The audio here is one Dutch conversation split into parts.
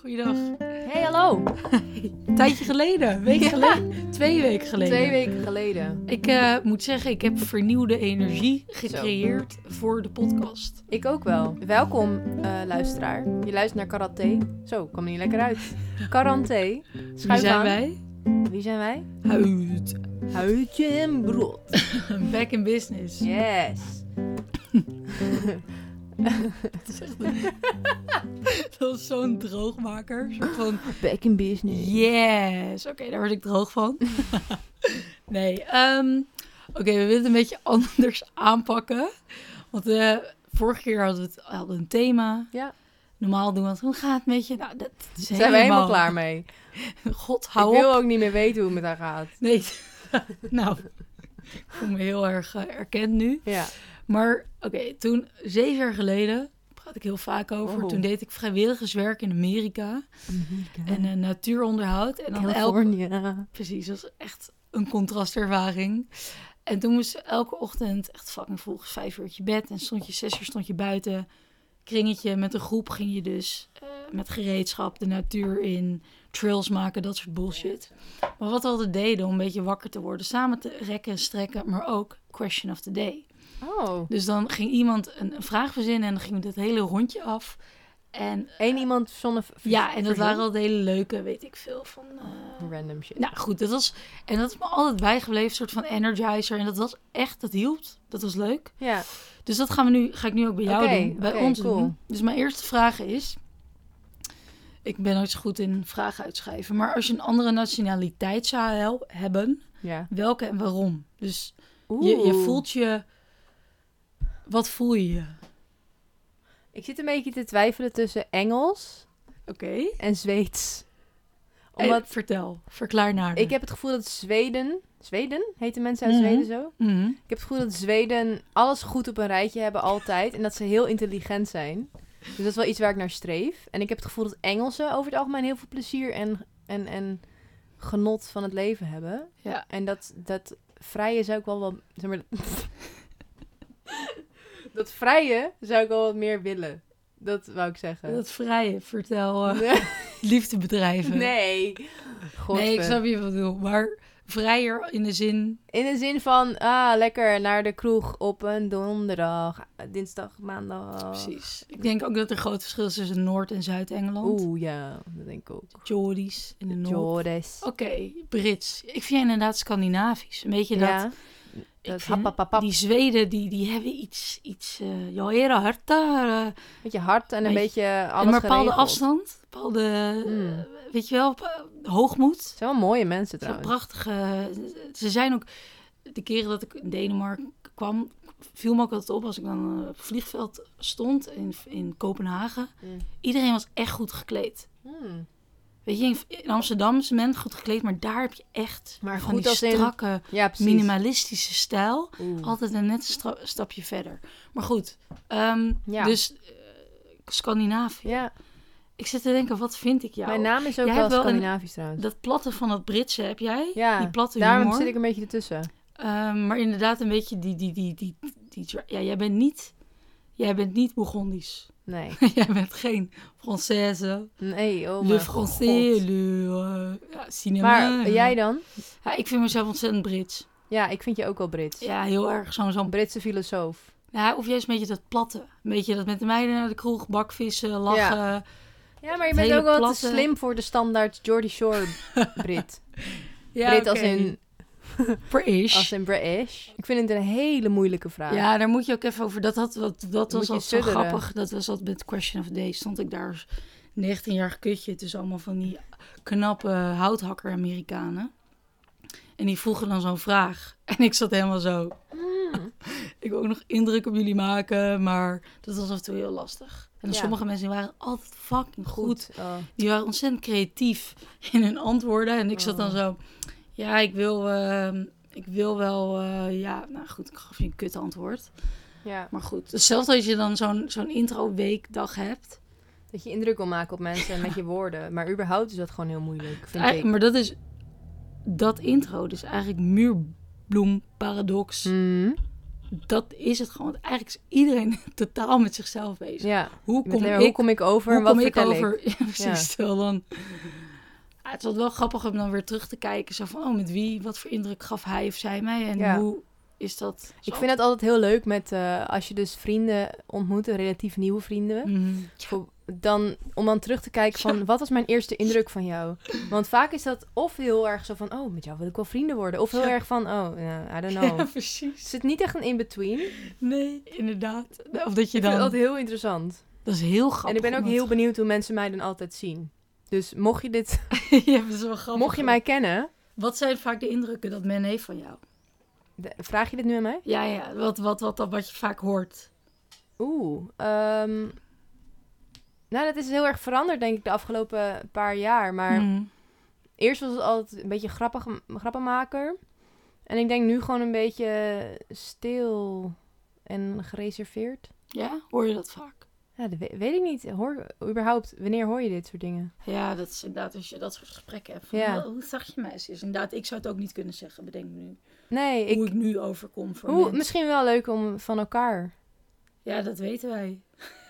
Goeiedag. Hey, hallo. Een tijdje geleden, week Ja. geleden, twee weken geleden. Twee weken geleden. Ik eh, moet zeggen, ik heb vernieuwde energie gecreëerd voor de podcast. Ik ook wel. Welkom, eh, luisteraar. Je luistert naar Karate. Zo, kwam er niet lekker uit. Karate. Wie zijn aan. wij? Wie zijn wij? Huid. Huidje en brood. Back in business. Yes. Dat is zo'n droogmaker. Een soort van, Back in business. yes. Oké, daar word ik droog van. nee, ehm, oké, we willen het een beetje anders aanpakken. Want eh, vorige keer hadden we het, hadden een thema. Ja. Normaal doen we het, hoe gaat het met je? Nou, dat is Zijn we helemaal klaar mee? God, hou ik wil op. ook niet meer weten hoe het met haar gaat. Nee, nou, ik voel me heel erg eh, erkend nu. Ja. Maar oké, toen, zeven jaar geleden, praat ik heel vaak over. Oh. Toen deed ik vrijwilligerswerk in Amerika. En eh, natuuronderhoud. En dan elke, precies, dat was echt een contrastervaring. En toen moest je elke ochtend echt fucking vroeg, vijf uur uit je bed. En stond je zes uur stond je buiten. Kringetje met een groep ging je dus eh, met gereedschap de natuur in. Trails maken, dat soort bullshit. Maar wat we altijd deden om een beetje wakker te worden. Samen te rekken en strekken, maar ook question of the day. Oh. Dus dan ging iemand een, een vraag verzinnen en dan ging dat hele rondje af. En Eén iemand zonder... ja, en dat waren al de hele leuke, weet ik veel, van... eh, Random shit. nou goed, dat was... En dat is me altijd bijgebleven, een soort van energizer. En dat was echt, dat hielp. Dat was leuk. Ja. Dus dat gaan we nu, ga ik nu ook bij jou Oké, doen. Bij oké, ons cool. doen. Dus mijn eerste vraag is... Ik ben nooit zo goed in vragen uitschrijven. Maar als je een andere nationaliteit zou hebben, Ja. welke en waarom? Dus je, je voelt je... Wat voel je? Ik zit een beetje te twijfelen tussen Engels Oké. en Zweeds. Omdat... Omdat vertel, verklaar naar me. ik heb het gevoel dat Zweden... Zweden? Heten mensen uit Mhm. Zweden zo? Mhm. Ik heb het gevoel dat Zweden alles goed op een rijtje hebben altijd. En dat ze heel intelligent zijn. Dus dat is wel iets waar ik naar streef. En ik heb het gevoel dat Engelsen over het algemeen heel veel plezier en, en, en genot van het leven hebben. Ja. En dat, dat vrije zou ik wel wel... Zeg maar, dat vrije zou ik wel wat meer willen. Dat wou ik zeggen. Dat vrije, vertel eh, liefdebedrijven. nee. nee, ik Godver. snap je wat ik bedoel. Maar vrijer in de zin... In de zin van, ah, lekker naar de kroeg op een donderdag, dinsdag, maandag. Precies. Ik denk ook dat er groot verschil is tussen Noord- en Zuid-Engeland. Oeh, ja, dat denk ik ook. Geordies in de Noord. Oké, Brits. Ik vind jij inderdaad Scandinavisch. Een beetje dat... Ja, ik. Die Zweden, die, die hebben iets... iets eh ja, heel hard daar. eh, Beetje hard en een beetje en alles maar bepaalde geregeld. afstand. Bepaalde... Mm. eh, weet je wel, eh, hoogmoed. Het zijn wel mooie mensen trouwens. prachtige. Ze zijn ook. De keren dat ik in Denemarken kwam, viel me ook altijd op als ik dan eh, op het vliegveld stond in, in Kopenhagen. Mm. Iedereen was echt goed gekleed. Hmm. Weet je, in, Amsterdam is men goed gekleed, maar daar heb je echt Maar van goed die in- strakke, Ja, minimalistische stijl. Oeh. Altijd een net stra- stapje verder. Maar goed, ehm, Ja. dus eh, Scandinavië. Ja, Ik zit te denken, wat vind ik jou? mijn naam is ook Jij wel wel een- Scandinavisch trouwens. Dat platte van het Britse heb jij? Ja, die platte daarom humor. zit ik een beetje ertussen. Ehm, maar inderdaad een beetje die, die, die, die, die, ja, jij bent niet, jij bent niet Bourgondisch. Nee. jij bent geen Française, Nee, oh le Français, le uh, ja, cinema. Maar jij dan? Ja, ik vind mezelf ontzettend Brits. Ja, ik vind je ook wel Brits. Ja, heel erg zo'n, Britse filosoof. ja, of juist een beetje dat platte. Een beetje dat met de meiden naar de kroeg, bakvissen, lachen. Ja, maar je bent ook wel platte- te slim voor de standaard Geordie Shore Brit. Ja, Brit als in, British. als in British. Ik vind het een hele moeilijke vraag. Ja, daar moet je ook even over. Dat, had, wat, dat Moet was altijd zo grappig. Dat was altijd met Question of the Day. Stond ik daar als 19-jarig kutje tussen allemaal van die knappe houthakker-Amerikanen. En die vroegen dan zo'n vraag. En ik zat helemaal zo. Hmm. Ik wil ook nog indruk op jullie maken. Maar dat was af en toe heel lastig. En Ja. sommige mensen die waren altijd fucking goed. Goed. Oh. Die waren ontzettend creatief in hun antwoorden. En ik zat dan Oh. zo. Ja, ik wil, ehm, ik wil wel. eh, ja, nou goed, ik gaf je een kut antwoord. Ja, Maar goed, hetzelfde als je dan zo'n zo'n intro-weekdag hebt. dat je indruk wil maken op mensen met je woorden. Maar überhaupt is dat gewoon heel moeilijk, vind ik. maar dat is dat intro, dus eigenlijk muurbloemparadox. Hmm. dat is het gewoon. Want eigenlijk is iedereen totaal met zichzelf bezig. Ja. Hoe kom Leo, ik, hoe kom ik over en hoe wat kom ik over? ik? Ja, precies. Terwijl dan... Het was wel grappig om dan weer terug te kijken. Zo van, oh, met wie, wat voor indruk gaf hij of zij mij? En Ja. hoe is dat? Ik vind het altijd heel leuk met eh, als je dus vrienden ontmoet, relatief nieuwe vrienden. Mhm. Dan, om dan terug te kijken van, wat was mijn eerste indruk van jou? Want vaak is dat of heel erg zo van, oh, met jou wil ik wel vrienden worden. Of heel erg van, oh, ja, I don't know. Ja, precies. Het niet echt een in-between. Nee, inderdaad. Of dat je Ik vind dan... dat heel interessant. Dat is heel grappig. en ik ben ook heel benieuwd hoe mensen mij dan altijd zien. Dus mocht je dit, ja, dat is wel grappig. mocht je mij kennen, Wat zijn vaak de indrukken dat men heeft van jou? de- vraag je dit nu aan mij? Ja, ja. Wat, wat, wat, wat, wat je vaak hoort. Oeh, ehm, nou dat is heel erg veranderd denk ik de afgelopen paar jaar. Maar Mhm. eerst was het altijd een beetje grappig, grappenmaker. En ik denk nu gewoon een beetje stil en gereserveerd. Ja, hoor je dat vaak? Ja, dat weet, ik niet. Hoor, überhaupt, wanneer hoor je dit soort dingen? Ja, dat is inderdaad als je dat soort gesprekken hebt. Van, Ja. "Wel, Hoe zag je mij? eens?" Is inderdaad, ik zou het ook niet kunnen zeggen, bedenk me nu. Nee, hoe ik, ik nu overkom voor hoe, misschien wel leuk om van elkaar. Ja, dat weten wij.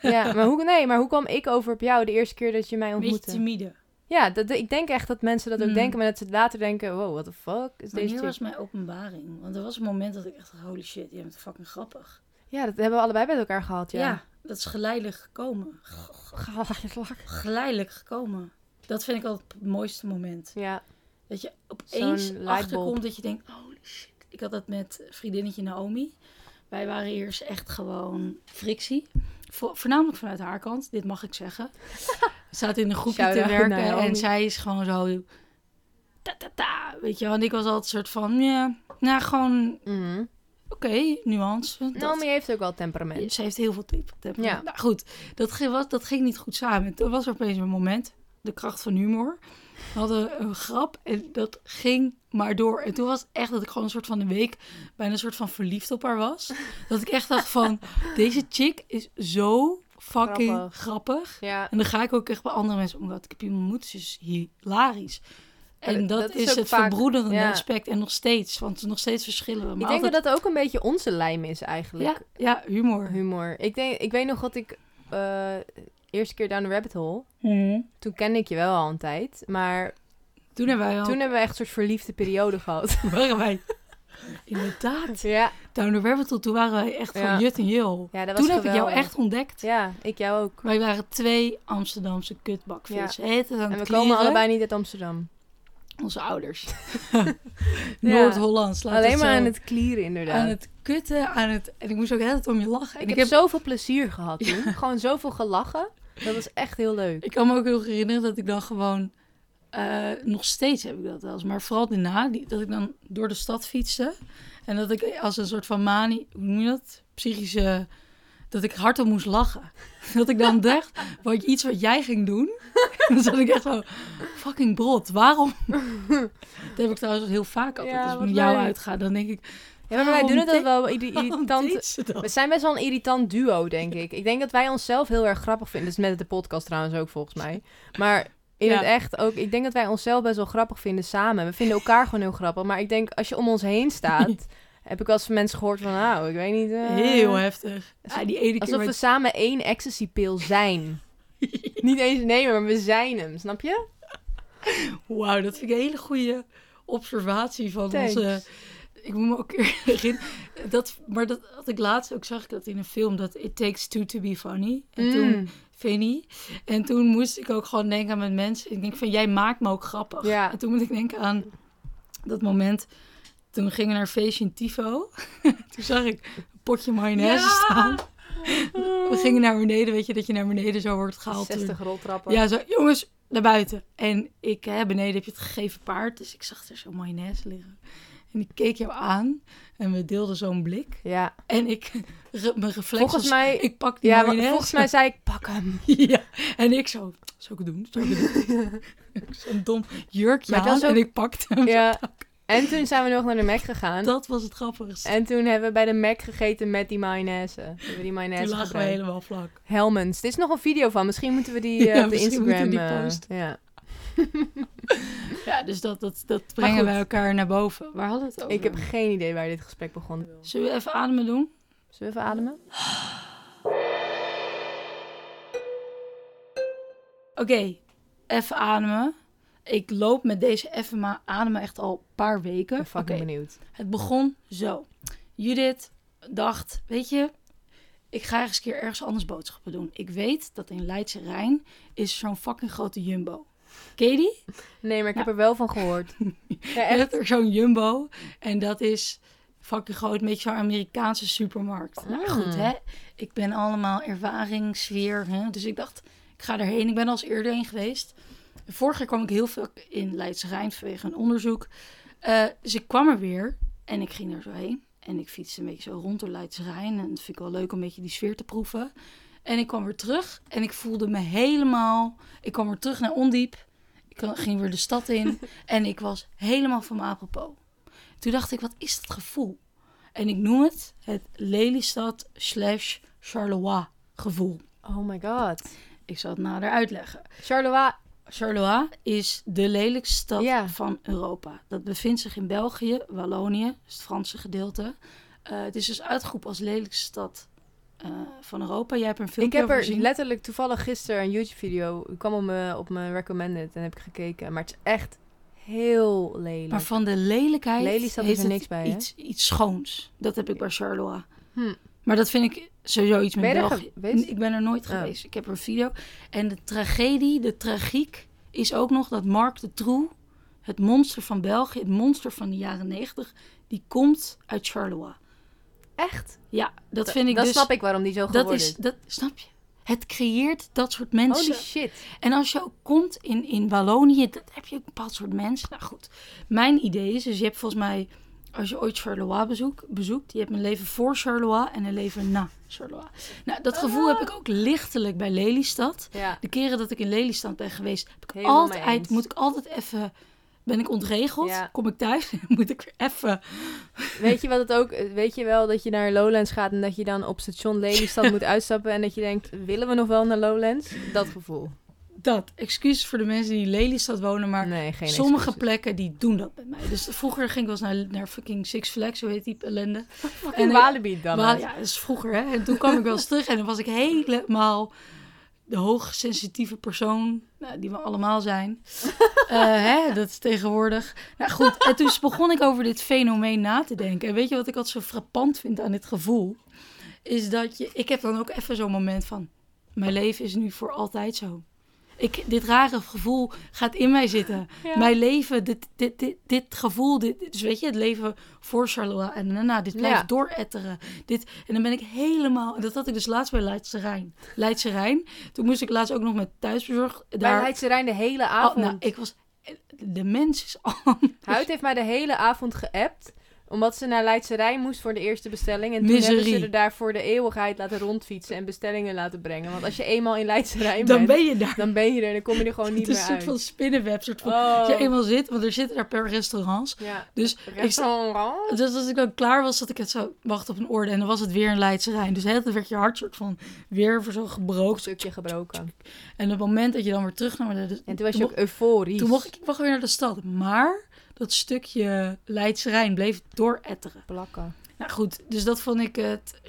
Ja, maar hoe, nee, maar hoe kwam ik over op jou de eerste keer dat je mij ontmoette? timide. Ja, dat, ik denk echt dat mensen dat ook Mm. denken, maar dat ze later denken, wow, what the fuck is deze Wanneer chick? was mijn openbaring? Want er was een moment dat ik echt holy shit, je bent fucking grappig. Ja, dat hebben we allebei met elkaar gehad, Ja, ja. Dat is geleidelijk gekomen. Geleidelijk gekomen. Dat vind ik altijd het mooiste moment. Ja, Dat je opeens achterkomt dat je denkt, holy shit. Ik had dat met vriendinnetje Naomi. Wij waren eerst echt gewoon frictie. Vo- voornamelijk vanuit haar kant, dit mag ik zeggen. We zaten in een groepje te werken Naomi. en zij is gewoon zo... Ta, ta, ta, weet je wel. En ik was altijd een soort van, ja, nou gewoon, Mhm. Oké, nuance. Dat- Naomi heeft ook wel temperament. ze heeft heel veel type. type. Ja. Nou goed, dat ging, was, dat ging niet goed samen. En Toen was er opeens een moment, de kracht van humor. We hadden een grap en dat ging maar door. En toen was het echt dat ik gewoon een soort van een week bijna een soort van verliefd op haar was. Dat ik echt dacht van, deze chick is zo fucking Grappig. grappig. Ja, En dan ga ik ook echt bij andere mensen omdat ik heb iemand ontmoet, ze is hilarisch. En Ja, dat, dat is het vaak- verbroederende ja. aspect. En nog steeds, want nog steeds verschillen we. ik Maar denk altijd- dat dat ook een beetje onze lijm is eigenlijk. ja, ja, humor. Humor. Ik, denk, ik weet nog dat ik eh eerste keer down the rabbit hole, Mhm. toen kende ik je wel al een tijd, maar Toen hebben wij al toen hebben we echt een soort verliefde periode gehad. waren wij. Inderdaad. ja. Down the rabbit hole, toen waren wij echt Ja. van jut en jul. ja, dat was Toen heb ik jou echt ontdekt. Ja, ik jou ook. Wij waren twee Amsterdamse kutbakvis. Ja. En we klieren. komen allebei niet uit Amsterdam. Onze ouders. Noord-Hollands. laat Alleen maar aan het klieren inderdaad. aan het kutten. Aan het... En ik moest ook de hele tijd om je lachen. En ik, heb zoveel plezier gehad toen. Gewoon zoveel gelachen. Dat was echt heel leuk. Ik kan me ook heel herinneren dat ik dan gewoon... eh, nog steeds heb ik dat wel eens. Maar vooral daarna, die, dat ik dan door de stad fietste. En dat ik als een soort van manie... Hoe noem je dat? Psychische... Dat ik hardop moest lachen. Dat ik dan dacht, wat, iets wat jij ging doen. dan zat ik echt zo... Fucking brot, waarom? dat heb ik trouwens heel vaak altijd. Ja, als ik met jou leuk. uitga, dan denk ik... Ja, maar wij doen het deed- wel irritant. dat? We zijn best wel een irritant duo, denk ik. Ik denk dat wij onszelf heel erg grappig vinden. Dat is met de podcast trouwens ook, volgens mij. Maar in Ja. het echt ook. Ik denk dat wij onszelf best wel grappig vinden samen. We vinden elkaar gewoon heel grappig. Maar ik denk, als je om ons heen staat... heb ik wel eens van mensen gehoord van... Nou, ik weet niet... eh, Heel heftig. Die ene keer... Alsof we met- samen één ecstasy-pil zijn. niet eens nemen, maar we zijn hem. Snap je? Wauw, dat vind ik een hele goede observatie van Thanks. onze... Ik moet me ook herinneren... Dat, maar dat had ik laatst ook, zag ik dat in een film, dat It Takes Two to be Funny. En toen, Mm. Vinnie. En toen moest ik ook gewoon denken aan met mensen. Ik denk van, jij maakt me ook grappig. Ja. En toen moet ik denken aan dat moment... Toen gingen we naar een feestje in Tifo. toen zag ik een potje mayonaise staan. We gingen naar beneden, weet je, dat je naar beneden zo wordt gehaald. door- 60 roltrappen. ja, zo, jongens, naar buiten. En ik, hè, beneden heb je het gegeven paard, dus ik zag er zo mayonaise liggen. En ik keek jou aan en we deelden zo'n blik. Ja. En ik, re- mijn reflex Volgens was, mij- ik pak die Ja, mayonaise. volgens mij zei ik, pak hem. ja, en ik zo, zou ik het doen? Zou ik het doen? Zo'n dom jurkje aan en ik pakte hem. Ja. En toen zijn we nog naar de Mac gegaan. Dat was het grappigste. En toen hebben we bij de Mac gegeten met die mayonaise. We hebben die mayonaise Toen lagen we helemaal vlak. Helmens. Er is nog een video van. Misschien moeten we die eh, Ja, op de misschien Instagram... moeten we die eh, posten. ja. ja, dus dat, dat, dat brengen wij elkaar naar boven. Waar hadden we het over? Ik heb geen idee waar dit gesprek begon. Zullen we even ademen doen? Zullen we even ademen? Oké, even ademen. Ik loop met deze maar ademen echt al een paar Ik weken. ben fucking Oké, benieuwd. Het begon zo. Judith dacht, weet je, ik ga eens een keer ergens anders boodschappen doen. Ik weet dat in Leidse Rijn is zo'n fucking grote Jumbo. Ken je die? Nee, maar ik heb er wel van gehoord. Ja, echt. hebt er zo'n Jumbo en dat is fucking groot, een beetje zo'n Amerikaanse supermarkt. Nou Mm. goed, hè. Ik ben allemaal ervaring, sfeer, hè. Dus ik dacht, ik ga erheen. Ik ben al eens eerder heen geweest. Vorig jaar kwam ik heel veel in Leidse Rijn vanwege een onderzoek. Eh, dus ik kwam er weer en ik ging er zo heen. En ik fietste een beetje zo rond door Leidse Rijn. En dat vind ik wel leuk om een beetje die sfeer te proeven. En ik kwam weer terug en ik voelde me helemaal... Ik kwam weer terug naar Ondiep. Ik ging weer de stad in. en ik was helemaal van mijn apropos. Toen dacht ik, wat is dat gevoel? En ik noem het het Lelystad slash Charleroi gevoel. Oh my god. Ik zal het nader uitleggen. Charleroi. Charleroi is de lelijkste stad Ja. van Europa. Dat bevindt zich in België, Wallonië, dus het Franse gedeelte. Eh, het is dus uitgeroepen als lelijkste stad eh, van Europa. Jij hebt er een Ik filmpje heb over er gezien. letterlijk toevallig gisteren een YouTube-video. Ik kwam op mijn, op mijn recommended en heb ik gekeken. Maar het is echt heel lelijk. Maar van de lelijkheid is heeft er het niks bij, hè? iets, iets schoons. Dat heb ik bij Charleroi. Hm. Maar dat vind ik sowieso iets met België. Ik ben er nooit Oh. geweest. Ik heb een video. En de tragedie, de tragiek, is ook nog dat Mark de Troe, het monster van België, het monster van de jaren negentig, die komt uit Charleroi. Echt? Ja, dat Da- vind ik Dan dus... snap ik waarom die zo dat geworden is, is. dat, snap je? Het creëert dat soort mensen. Holy shit. En als je ook komt in, in Wallonië, dat heb je ook een bepaald soort mensen. Nou goed, mijn idee is, dus je hebt volgens mij, als je ooit Charleroi bezoek, bezoekt, je hebt een leven voor Charleroi en een leven na Charleroi. Nou, dat gevoel heb ik ook lichtelijk bij Lelystad. Ja. De keren dat ik in Lelystad ben geweest, heb ik Helemaal altijd, moet ik altijd even, ben ik ontregeld, Ja. kom ik thuis moet ik weer even. Weet je wat het ook... Weet je wel dat je naar Lowlands gaat en dat je dan op station Lelystad moet uitstappen en dat je denkt, willen we nog wel naar Lowlands? Dat gevoel. Dat, excuses voor de mensen die in Lelystad wonen, maar nee, sommige excuses. plekken die doen dat met mij. Dus vroeger ging ik wel eens naar, naar fucking Six Flags, hoe heet die ellende? En, Walibi dan. Maar ja, dat is vroeger, hè. En toen kwam ik wel eens terug en dan was ik helemaal de hoogsensitieve persoon, nou, die we allemaal zijn. Eh, hè, dat is tegenwoordig. Nou goed, en toen begon ik over dit fenomeen na te denken. En weet je wat ik altijd zo frappant vind aan dit gevoel? Is dat je, ik heb dan ook even zo'n moment van, mijn leven is nu voor altijd zo. Ik, dit rare gevoel gaat in mij zitten. Ja. Mijn leven, dit, dit, dit, dit gevoel, dit, dus weet je, het leven voor Charleroi en daarna, dit blijft Ja. dooretteren. Dit, en dan ben ik helemaal, dat had ik dus laatst bij Leidse Rijn. Leidse Rijn. Toen moest ik laatst ook nog met thuisbezorgd. Bij Daar, Leidse Rijn de hele Oh, avond. nou, ik was, de mens is al. Huid heeft mij de hele avond geappt. Omdat ze naar Leidse Rijn moest voor de eerste bestelling. En toen hebben ze er daar voor de eeuwigheid laten rondfietsen en bestellingen laten brengen. Want als je eenmaal in Leidse Rijn Dan bent, ben je daar. dan ben je er en dan kom je er gewoon niet Het is meer een soort uit. van spinnenweb. Soort van, Oh. Als je eenmaal zit, want er zitten daar per restaurants. Ja. Dus ik, Restaurant? Dus als ik dan klaar was, zat ik het zo wachten op een orde. En dan was het weer een Leidse Rijn. Dus het werd je hart soort van weer voor Een gebroken. stukje gebroken. En op het moment dat je dan weer terug naar de... En toen was je ook euforisch. Toen mocht ik, ik mocht weer naar de stad. Maar dat stukje Leidse Rijn bleef dooretteren. plakken. Nou goed, dus dat vond ik het...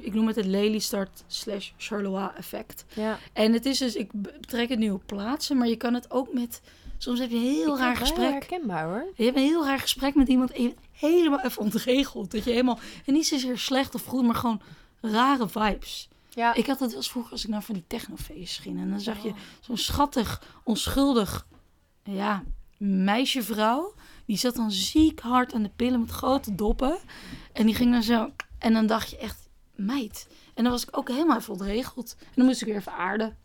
Ik noem het het Lelystad slash Charleroi effect. Ja. En het is dus... Ik betrek het nu op plaatsen. Maar je kan het ook met... Soms heb je een heel Ik raar gesprek. herkenbaar hoor. Je hebt een heel raar gesprek met iemand en je bent helemaal even ontregeld. Dat je helemaal, en niet zozeer slecht of goed, maar gewoon rare vibes. Ja. Ik had het wel eens vroeger als ik naar van die technofeestjes ging. En dan zag Oh. je zo'n schattig, onschuldig, ja, meisjevrouw. Die zat dan ziek hard aan de pillen met grote doppen. En die ging dan zo, en dan dacht je echt, meid. En dan was ik ook helemaal even ontregeld. En dan moest ik weer even aarden.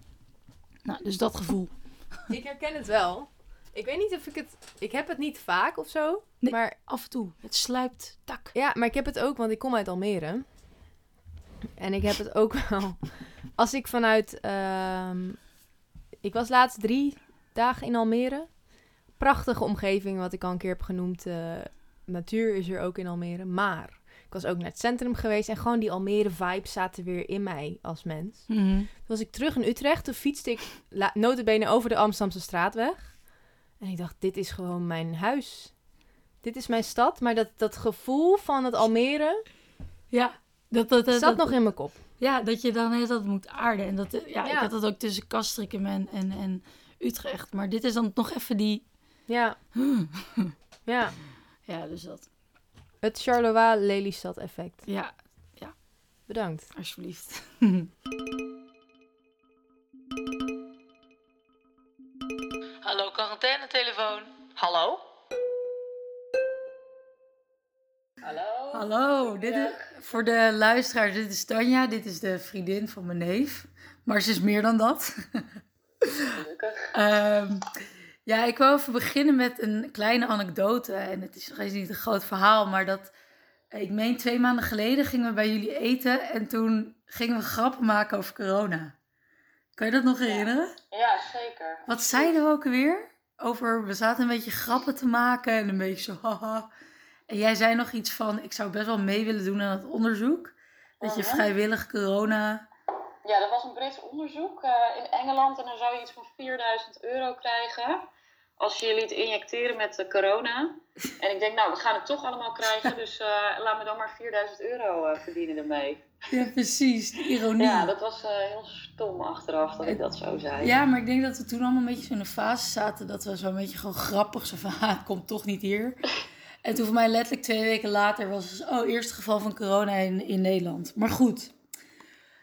Nou, dus dat gevoel. Ik herken het wel. Ik weet niet of ik het... Ik heb het niet vaak of zo. Nee. Maar Af en toe, het sluipt tak. Ja, maar ik heb het ook, want ik kom uit Almere. En ik heb het ook wel. Als ik vanuit. ehm, ik was laatst drie dagen in Almere. Prachtige omgeving, wat ik al een keer heb genoemd. eh, natuur is er ook in Almere. Maar ik was ook naar het centrum geweest. En gewoon die Almere-vibes zaten weer in mij als mens. Mhm. Toen was ik terug in Utrecht. Toen fietste ik notabene over de Amsterdamse straatweg. En ik dacht, dit is gewoon mijn huis. Dit is mijn stad. Maar dat, dat gevoel van het Almere Ja, dat, dat, dat, zat dat- nog in mijn kop. ja, dat je dan heel dat moet aarden. En dat, ja, ik had dat ook tussen Castricum en, en, en Utrecht. Maar dit is dan nog even die... Ja. ja. Ja, dus dat. Het Charleroi-Lelystad effect. Ja, Bedankt. alsjeblieft. Hallo, quarantaine-telefoon. Hallo? Hallo? Hallo, dit is, voor de luisteraar, dit is Tanja. Dit is de vriendin van mijn neef. Maar ze is meer dan dat. Gelukkig. Ehm, ja, ik wil even beginnen met een kleine anekdote. En het is nog eens niet een groot verhaal, maar dat... Ik meen twee maanden geleden gingen we bij jullie eten en toen gingen we grappen maken over corona. Kan je dat nog herinneren? Ja, zeker. Wat zeiden we ook alweer? Over, we zaten een beetje grappen te maken en een beetje zo haha. En jij zei nog iets van, ik zou best wel mee willen doen aan het onderzoek. Dat je Mhm. vrijwillig corona... Ja, dat was een Brits onderzoek eh, in Engeland en dan zou je iets van 4000 euro krijgen als je je liet injecteren met de corona. En ik denk, nou, we gaan het toch allemaal krijgen, dus eh, laat me dan maar 4000 euro eh, verdienen ermee. Ja, precies. De ironie. Ja, dat was eh, heel stom achteraf dat ik dat zo zei. Ja, maar ik denk dat we toen allemaal een beetje zo in een fase zaten dat we zo'n beetje gewoon grappig zo van, het komt toch niet hier. En toen voor mij letterlijk twee weken later was het, oh, eerste geval van corona in, in Nederland. Maar goed,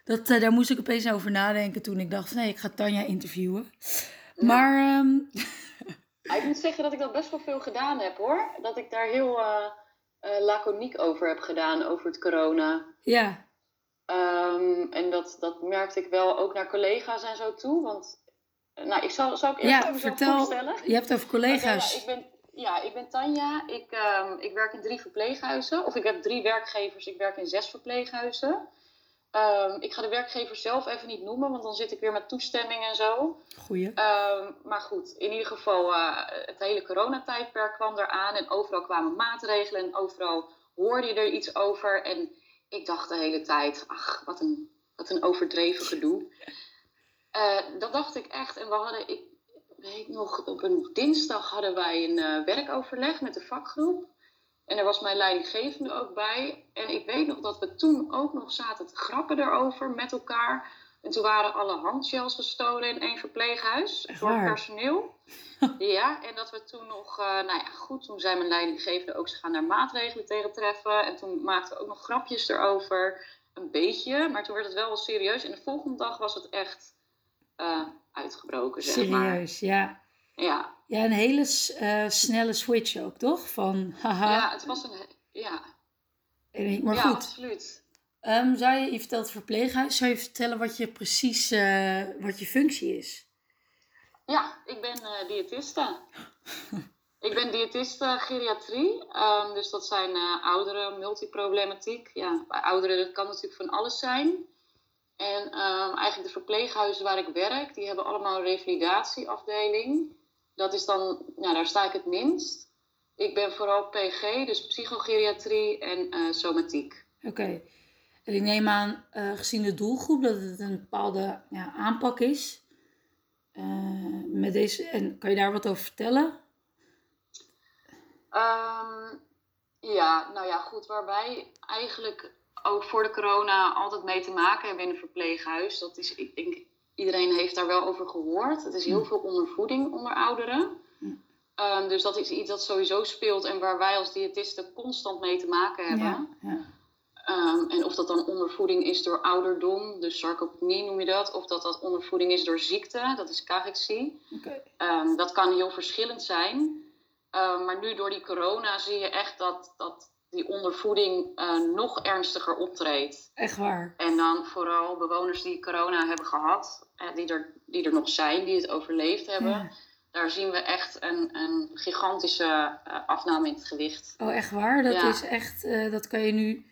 dat, eh, daar moest ik opeens over nadenken toen ik dacht, nee, ik ga Tanja interviewen. Maar, ehm, Ik moet zeggen dat ik dat best wel veel gedaan heb hoor. Dat ik daar heel eh, eh, laconiek over heb gedaan, over het corona. ja, Ehm, en dat, dat merkte ik wel ook naar collega's en zo toe. Want, eh, nou, ik zal, zal ik eerst ja, even vertel, voorstellen? je hebt het over collega's. Nou, ik ben, ja, ik ben Tanja. Ik, ehm, ik werk in drie verpleeghuizen. Of ik heb drie werkgevers. Ik werk in zes verpleeghuizen. Ehm, ik ga de werkgevers zelf even niet noemen, want dan zit ik weer met toestemming en zo. Goeie. Ehm, maar goed, in ieder geval, eh, het hele coronatijdperk kwam eraan. En overal kwamen maatregelen en overal hoorde je er iets over. En ik dacht de hele tijd, ach, wat een, wat een overdreven gedoe. Eh, dat dacht ik echt. En we hadden, ik weet nog, op een dinsdag hadden wij een eh, werkoverleg met de vakgroep. En er was mijn leidinggevende ook bij. En ik weet nog dat we toen ook nog zaten te grappen erover met elkaar. En toen waren alle handgels gestolen in één verpleeghuis Echt door waar? personeel. ja, en dat we toen nog, eh, nou ja, goed, toen zei mijn leidinggevende ook, ze gaan daar maatregelen tegen treffen. En toen maakten we ook nog grapjes erover, een beetje. Maar toen werd het wel wel serieus. En de volgende dag was het echt eh, uitgebroken, zeg maar. Serieus, ja. Ja. Ja, een hele eh, snelle switch ook, toch? Van, haha. ja, het was een, ja, Maar ja goed, absoluut. Ehm, zou je, je vertelt verpleeghuis, zou je vertellen wat je precies, eh, wat je functie is? Ja, ik ben eh diëtiste. ik ben diëtiste geriatrie. Ehm, dus dat zijn ouderen, multiproblematiek. Ja, bij ouderen dat kan natuurlijk van alles zijn. En ehm, eigenlijk de verpleeghuizen waar ik werk, die hebben allemaal een revalidatieafdeling. Dat is dan, nou, daar sta ik het minst. Ik ben vooral PG, dus psychogeriatrie en eh, somatiek. Oké. En ik neem aan, eh, gezien de doelgroep, dat het een bepaalde ja, aanpak is. Eh, met deze, en kan je daar wat over vertellen? Ehm, ja, nou ja, goed. Waar wij eigenlijk ook voor de corona altijd mee te maken hebben in een verpleeghuis. Dat is, ik denk, iedereen heeft daar wel over gehoord. Het is heel veel ondervoeding onder ouderen. Mm. Ehm, dus dat is iets dat sowieso speelt en waar wij als diëtisten constant mee te maken hebben. Ja, ja. Ehm, en of dat dan ondervoeding is door ouderdom, dus sarcopenie noem je dat. Of dat dat ondervoeding is door ziekte, dat is cachexie. Ehm, dat kan heel verschillend zijn. Maar nu door die corona zie je echt dat, dat die ondervoeding eh, nog ernstiger optreedt. Echt waar. En dan vooral bewoners die corona hebben gehad, eh, die, er, die er nog zijn, die het overleefd hebben. Ja. Daar zien we echt een, een gigantische eh, afname in het gewicht. Oh, echt waar? Dat Ja. is echt, dat kan je nu,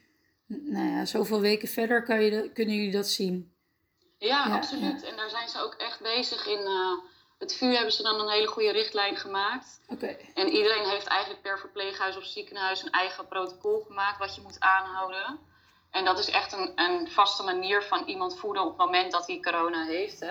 nou ja, zoveel weken verder kan je, kunnen jullie dat zien. Ja, Ja, absoluut. En daar zijn ze ook echt bezig in. Het VU hebben ze dan een hele goede richtlijn gemaakt. En iedereen heeft eigenlijk per verpleeghuis of ziekenhuis een eigen protocol gemaakt wat je moet aanhouden. En dat is echt een, een vaste manier van iemand voeden op het moment dat hij corona heeft.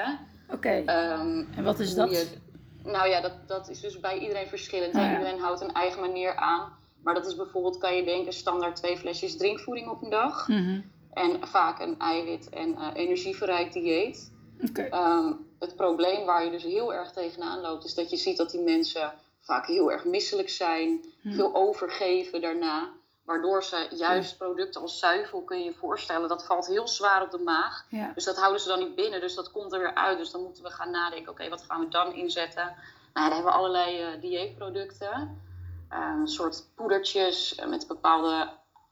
Oké. Ehm, En wat is dat? je- Nou ja, dat, dat is dus bij iedereen verschillend. Ah, ja. Iedereen houdt een eigen manier aan. Maar dat is bijvoorbeeld, kan je denken, standaard twee flesjes drinkvoeding op een dag. Mhm. En vaak een eiwit- en eh, energieverrijkt dieet. Oké. Ehm, het probleem waar je dus heel erg tegenaan loopt, is dat je ziet dat die mensen vaak heel erg misselijk zijn, Hm. veel overgeven daarna. Waardoor ze juist producten als zuivel, kun je je voorstellen, dat valt heel zwaar op de maag. Ja. Dus dat houden ze dan niet binnen, dus dat komt er weer uit. Dus dan moeten we gaan nadenken, oké, wat gaan we dan inzetten? Nou, ja, dan hebben we allerlei eh, dieetproducten. Eh, een soort poedertjes eh, met bepaalde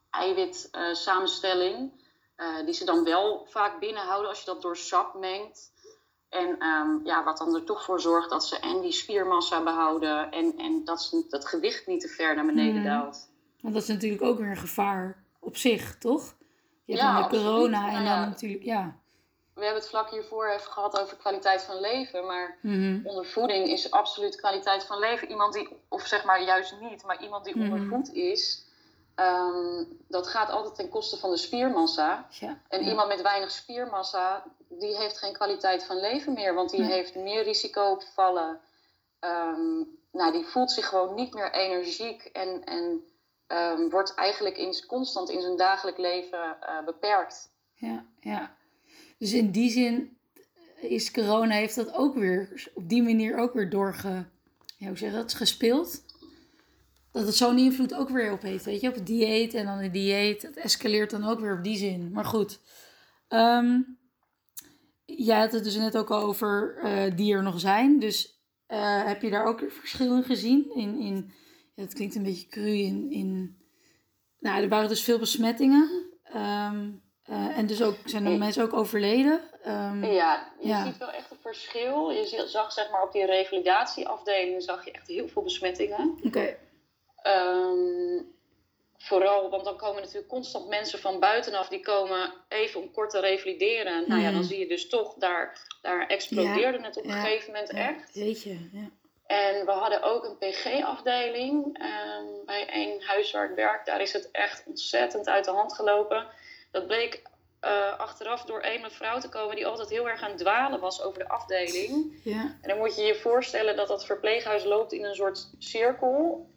eiwit eh, samenstelling. eh, die ze dan wel vaak binnenhouden als je dat door sap mengt. En ehm, ja, wat dan er toch voor zorgt dat ze en die spiermassa behouden en, en dat ze, dat gewicht niet te ver naar beneden Mhm. daalt. Want dat is natuurlijk ook weer een gevaar op zich, toch? Je hebt Ja, dan de corona en Nou dan ja. natuurlijk, ja. We hebben het vlak hiervoor even gehad over kwaliteit van leven, maar Mhm. ondervoeding is absoluut kwaliteit van leven. Iemand die, of zeg maar juist niet, maar iemand die Mhm. ondervoed is, ehm, dat gaat altijd ten koste van de spiermassa. Ja. En ja. iemand met weinig spiermassa, die heeft geen kwaliteit van leven meer, want die Nee. heeft meer risico op vallen. Ehm, nou, die voelt zich gewoon niet meer energiek en, en ehm, wordt eigenlijk in, constant in zijn dagelijk leven eh, beperkt. Ja, ja. Dus in die zin is corona, heeft dat ook weer op die manier ook weer doorge... Ja, hoe zeg je dat? Gespeeld. Dat het zo'n invloed ook weer op heeft, weet je? Op het dieet en dan het dieet. Het escaleert dan ook weer op die zin. Maar goed. Ehm jij had het dus net ook al over eh, die er nog zijn. Dus eh, heb je daar ook verschil in gezien? In, in, ja, het klinkt een beetje cru in... in nou, er waren dus veel besmettingen. Ehm, eh, en dus ook, zijn er mensen ook overleden. Ehm, Ja, je Ja. ziet wel echt een verschil. Je zag zeg maar op die revalidatieafdeling zag je echt heel veel besmettingen. Oké. Ehm, vooral, want dan komen natuurlijk constant mensen van buitenaf die komen even om kort te revalideren. Nou ja, dan Mhm. zie je dus toch, daar, daar explodeerde het op een ja, gegeven moment Ja, echt. Jeetje, ja. En we hadden ook een PG-afdeling ehm, bij één huis waar ik werk. Daar is het echt ontzettend uit de hand gelopen. Dat bleek eh, achteraf door één mevrouw te komen die altijd heel erg aan het dwalen was over de afdeling. Ja, En dan moet je je voorstellen dat dat verpleeghuis loopt in een soort cirkel.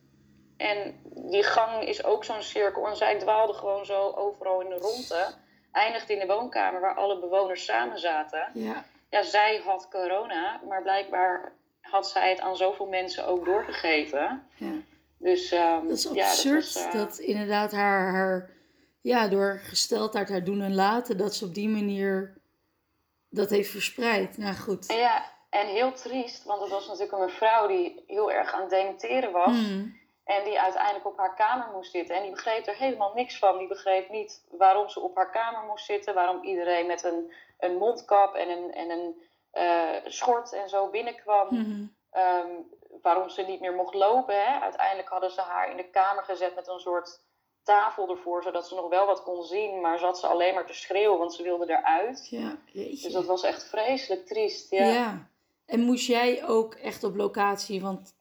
En die gang is ook zo'n cirkel. En zij dwaalde gewoon zo overal in de ronde. Eindigde in de woonkamer waar alle bewoners samen zaten. ja. Ja, zij had corona, maar blijkbaar had zij het aan zoveel mensen ook doorgegeven. ja. Dus ehm, Dat is ja, absurd was, eh, dat inderdaad haar, haar, ja, door gesteldheid, haar doen en laten, dat ze op die manier dat heeft verspreid. Nou goed. en ja, en heel triest, want het was natuurlijk een mevrouw die heel erg aan het dementeren was. Hmm. En die uiteindelijk op haar kamer moest zitten. En die begreep er helemaal niks van. Die begreep niet waarom ze op haar kamer moest zitten. Waarom iedereen met een, een mondkap en een, en een eh, schort en zo binnenkwam. Mhm. Ehm, waarom ze niet meer mocht lopen. Hè? Uiteindelijk hadden ze haar in de kamer gezet met een soort tafel ervoor. Zodat ze nog wel wat kon zien. Maar zat ze alleen maar te schreeuwen, want ze wilde eruit. Ja. Dus dat was echt vreselijk triest. Ja. ja. En moest jij ook echt op locatie? Want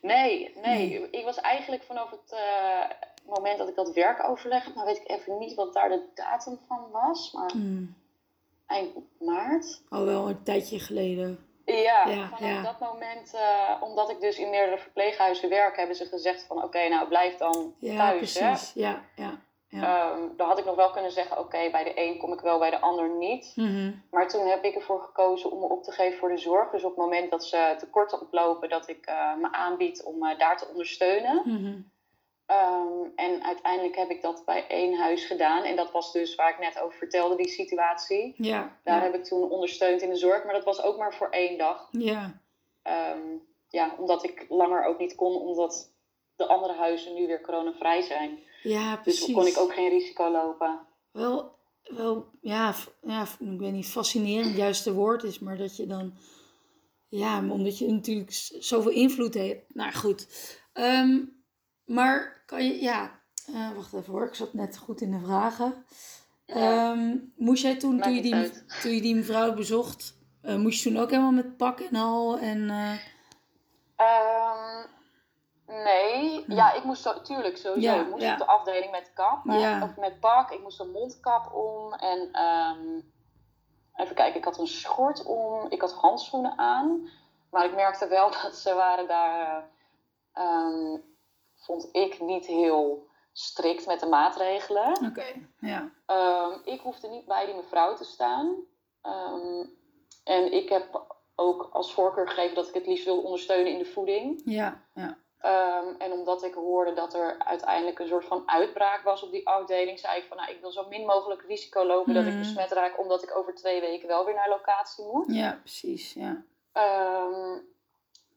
Nee, nee. Ik was eigenlijk vanaf het eh, moment dat ik dat werkoverleg heb, nou weet ik even niet wat daar de datum van was, maar hmm, eind maart. al wel een tijdje geleden. Ja, Ja, vanaf ja. dat moment, eh, omdat ik dus in meerdere verpleeghuizen werk, hebben ze gezegd van oké, nou blijf dan Ja, thuis. Hè? precies. Ja, ja. Ja. Ehm, dan had ik nog wel kunnen zeggen, oké, bij de een kom ik wel, bij de ander niet. Mhm. Maar toen heb ik ervoor gekozen om me op te geven voor de zorg. Dus op het moment dat ze tekorten oplopen, dat ik eh, me aanbied om eh, daar te ondersteunen. Mhm. Ehm, en uiteindelijk heb ik dat bij één huis gedaan. En dat was dus waar ik net over vertelde, die situatie. Ja, Daar ja. heb ik toen ondersteund in de zorg, maar dat was ook maar voor één dag. ja. Ehm, ja, omdat ik langer ook niet kon, omdat de andere huizen nu weer coronavrij zijn. Ja, Dus precies. kon ik ook geen risico lopen. Wel, wel ja, ja, ik weet niet, fascinerend het juiste woord is, maar dat je dan, ja, omdat je natuurlijk zoveel invloed hebt. Nou goed, Ehm, maar kan je, ja, eh, wacht even hoor, ik zat net goed in de vragen. Ja. Ehm, moest jij toen, toen je, die, uit. toen je die mevrouw bezocht, eh, moest je toen ook helemaal met pak en al en... eh, Ehm, nee, Hm. ja, ik moest zo, tuurlijk sowieso. Ja, ik moest ja. op de afdeling met kap, Ja. of met pak. Ik moest een mondkap om en ehm, even kijken, ik had een schort om, ik had handschoenen aan. maar ik merkte wel dat ze waren daar, ehm, vond ik, niet heel strikt met de maatregelen. Oké, ja. Ehm, ik hoefde niet bij die mevrouw te staan. En ik heb ook als voorkeur gegeven dat ik het liefst wil ondersteunen in de voeding. Ja, ja. Ehm, en omdat ik hoorde dat er uiteindelijk een soort van uitbraak was op die afdeling, zei ik van nou, ik wil zo min mogelijk risico lopen dat ik Mhm. besmet raak, omdat ik over twee weken wel weer naar locatie moet. Ja, precies, ja. Ehm,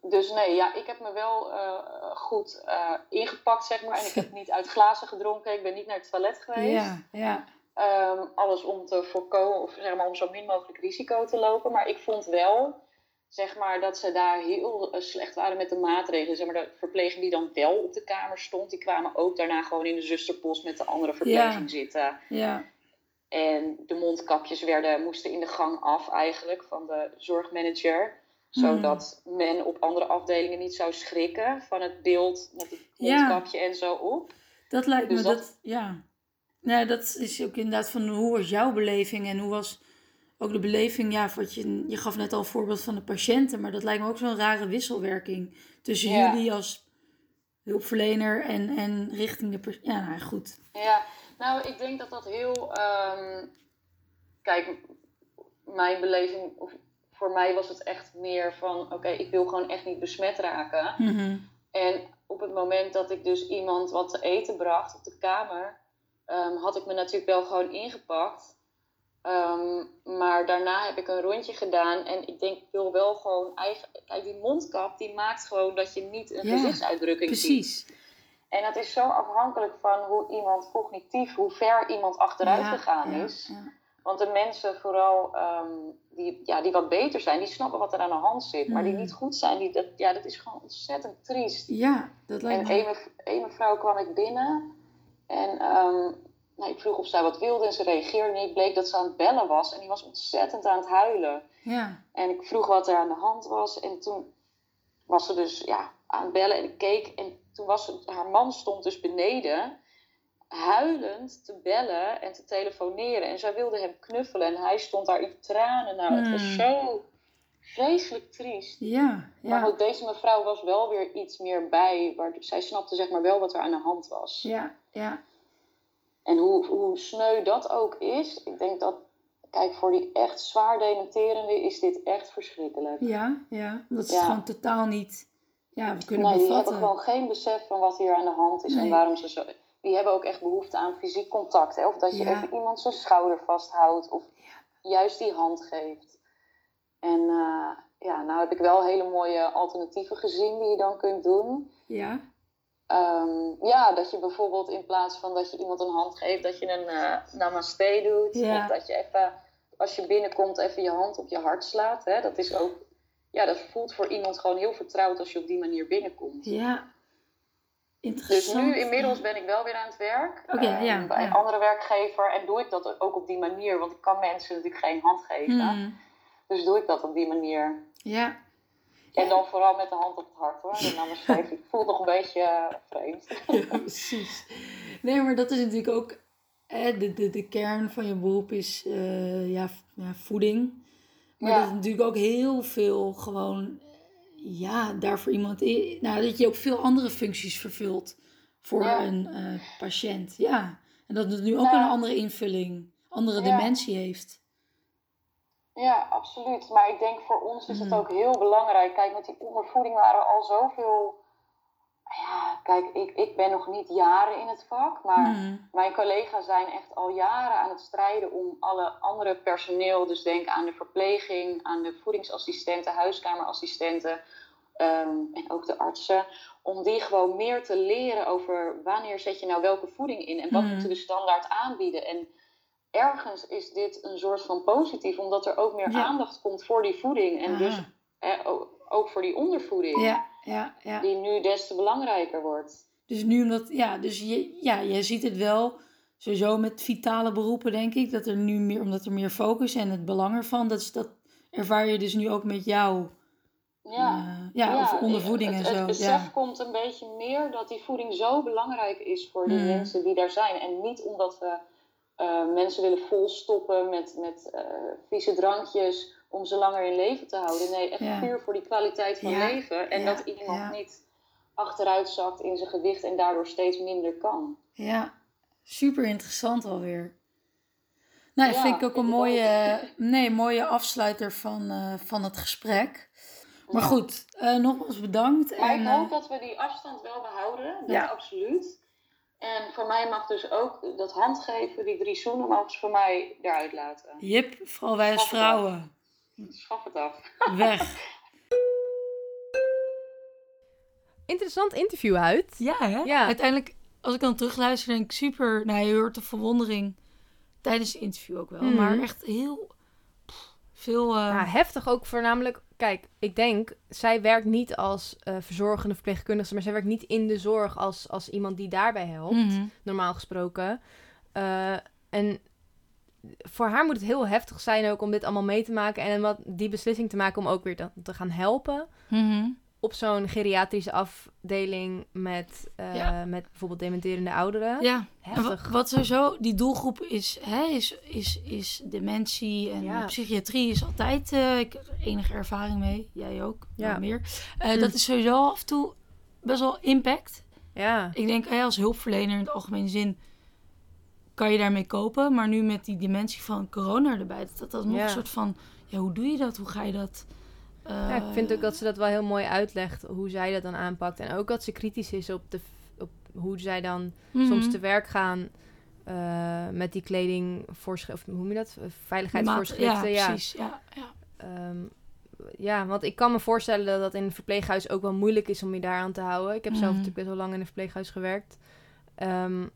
dus nee, ja, ik heb me wel eh, goed eh, ingepakt, zeg maar. En ik heb niet uit glazen gedronken, ik ben niet naar het toilet geweest. Ja, ja. Ehm, alles om te voorkomen, of zeg maar om zo min mogelijk risico te lopen. Maar ik vond wel, zeg maar, dat ze daar heel eh, slecht waren met de maatregelen. Zeg maar, de verpleging die dan wel op de kamer stond, die kwamen ook daarna gewoon in de zusterpost met de andere verpleging zitten. Ja, En de mondkapjes werden, moesten in de gang af eigenlijk van de zorgmanager. Mhm. Zodat men op andere afdelingen niet zou schrikken van het beeld met het Ja. mondkapje en zo op. dat lijkt Dus me, dat- dat, ja. Nou, dat is ook inderdaad van hoe was jouw beleving en hoe was ook de beleving, ja, wat je, je gaf net al een voorbeeld van de patiënten, maar dat lijkt me ook zo'n rare wisselwerking tussen Ja. jullie als hulpverlener en, en richting de, ja, nou goed. Ja, nou, ik denk dat dat heel. ehm, kijk, mijn beleving, of voor mij was het echt meer van: oké, ik wil gewoon echt niet besmet raken. Mhm. En op het moment dat ik dus iemand wat te eten bracht op de kamer, ehm, had ik me natuurlijk wel gewoon ingepakt. Ehm, maar daarna heb ik een rondje gedaan en ik denk, ik wil wel gewoon eigen. Kijk, die mondkap die maakt gewoon dat je niet een Ja, gezichtsuitdrukking ziet. Precies. En het is zo afhankelijk van hoe iemand cognitief, hoe ver iemand achteruit Ja, gegaan ja, is. ja. Want de mensen vooral ehm, die, ja, die wat beter zijn, die snappen wat er aan de hand zit. Maar die niet goed zijn, die, dat, ja, dat is gewoon ontzettend triest. Ja, dat lijkt En me. mev- een mevrouw kwam ik binnen en ehm, nou, ik vroeg of zij wat wilde en ze reageerde niet. Het bleek dat ze aan het bellen was en die was ontzettend aan het huilen. Ja, En ik vroeg wat er aan de hand was. En toen was ze dus ja, aan het bellen en ik keek. En toen was ze, haar man stond dus beneden, huilend te bellen en te telefoneren. En zij wilde hem knuffelen en hij stond daar in tranen. Nou, het was Hmm. zo vreselijk triest. ja, Maar goed, deze mevrouw was wel weer iets meer bij. Waar, zij snapte zeg maar wel wat er aan de hand was. Ja, ja. En hoe, hoe sneu dat ook is, ik denk dat, kijk, voor die echt zwaar dementerende is dit echt verschrikkelijk. Ja, ja. Ja. het gewoon totaal niet ja, we kunnen Nee, die bevatten. hebben gewoon geen besef van wat hier aan de hand is Nee. en waarom ze zo. Die hebben ook echt behoefte aan fysiek contact. Hè? Of dat je Ja. even iemand zijn schouder vasthoudt of juist die hand geeft. En eh, ja, nou heb ik wel hele mooie alternatieven gezien die je dan kunt doen. Ja, Ehm, ja, dat je bijvoorbeeld in plaats van dat je iemand een hand geeft, dat je een eh namaste doet. Ja. Of dat je even, als je binnenkomt, even je hand op je hart slaat. Hè? Dat is ook, ja, dat voelt voor iemand gewoon heel vertrouwd als je op die manier binnenkomt. ja. Dus nu inmiddels ben ik wel weer aan het werk. Oké, ehm, ja, bij ja. een andere werkgever. En doe ik dat ook op die manier. Want ik kan mensen natuurlijk geen hand geven. Hmm, Dus doe ik dat op die manier. Ja, En dan vooral met de hand op het hart hoor. De namaste. Ik voel nog een beetje eh, vreemd. ja, precies. Nee, maar dat is natuurlijk ook... Hè, de, de, de kern van je beroep is eh, ja, ja, voeding. Maar Ja. dat is natuurlijk ook heel veel gewoon... eh, Ja, daarvoor iemand... i- Nou, dat je ook veel andere functies vervult voor Ja. een patiënt. Ja, en dat het nu ook Nou, een andere invulling, andere dimensie heeft. Ja, absoluut. Maar ik denk voor ons is het Mhm. ook heel belangrijk. Kijk, met die ondervoeding waren al zoveel. Ja, kijk, ik, ik ben nog niet jaren in het vak, maar Mhm. mijn collega's zijn echt al jaren aan het strijden om alle andere personeel, dus denk aan de verpleging, aan de voedingsassistenten, huiskamerassistenten ehm, en ook de artsen, om die gewoon meer te leren over wanneer zet je nou welke voeding in en wat Mhm. moeten we standaard aanbieden. En ergens is dit een soort van positief, omdat er ook meer Ja. aandacht komt voor die voeding en Aha. dus hè, ook voor die ondervoeding, Ja, ja, ja. die nu des te belangrijker wordt. Dus nu omdat, ja, dus je, ja, je ziet het wel sowieso met vitale beroepen, denk ik, dat er nu meer, omdat er meer focus en het belang ervan, dat, is, dat ervaar je dus nu ook met jou. Ja. eh, ja, over ondervoeding het, en zo. Het besef ja. komt een beetje meer dat die voeding zo belangrijk is voor die Hmm. mensen die daar zijn. En niet omdat we eh, mensen willen volstoppen met, met eh, vieze drankjes om ze langer in leven te houden. Nee, echt Ja. puur voor die kwaliteit van Ja. leven. En Ja. dat iemand niet achteruit zakt in zijn gewicht en daardoor steeds minder kan. Ja, super interessant alweer. Nou, dat vind ik ook een mooie, nee, mooie afsluiter van, eh, van het gesprek. Maar goed, eh, nogmaals bedankt. Maar en, ik eh, hoop dat we die afstand wel behouden. Dat Ja. absoluut. En voor mij mag dus ook dat handgeven, die drie zoenen, mogen ze voor mij eruit laten. Jip, vooral wij als vrouwen. Schaf het af. Weg. Interessant interview uit. Ja, hè? Ja. Uiteindelijk, als ik dan terugluister, denk ik super... Nou, je hoort de verwondering tijdens het interview ook wel. Mhm. Maar echt heel... veel... eh, Ja, heftig ook voornamelijk. Kijk, ik denk, zij werkt niet als eh, verzorgende verpleegkundige, maar zij werkt niet in de zorg als, als iemand die daarbij helpt, mhm. normaal gesproken. Eh, en voor haar moet het heel heftig zijn ook om dit allemaal mee te maken en wat, die beslissing te maken om ook weer te, te gaan helpen Mhm. Op zo'n geriatrische afdeling met, eh, Ja. met bijvoorbeeld dementerende ouderen. Ja, Heftig. wat sowieso, die doelgroep is, hè, is, is, is dementie en Ja. psychiatrie is altijd, eh, ik heb er enige ervaring mee, jij ook, Ja. ja. meer. Eh, Hm. Dat is sowieso af en toe best wel impact. Ja, Ik denk, als hulpverlener in het algemene zin kan je daarmee kopen, maar nu met die dimensie van corona erbij, dat dat, dat nog Ja. een soort van, ja, hoe doe je dat, hoe ga je dat... eh, Ja, ik vind ook dat ze dat wel heel mooi uitlegt hoe zij dat dan aanpakt. En ook dat ze kritisch is op, de, op hoe zij dan mhm. soms te werk gaan eh, met die kleding, of hoe noem je dat? Veiligheidsvoorschriften. Ja, Ja, precies, ja, ja. Ehm, ja, want ik kan me voorstellen dat dat in een verpleeghuis ook wel moeilijk is om je daaraan te houden. Ik heb zelf Mhm. natuurlijk best wel lang in een verpleeghuis gewerkt. Ehm,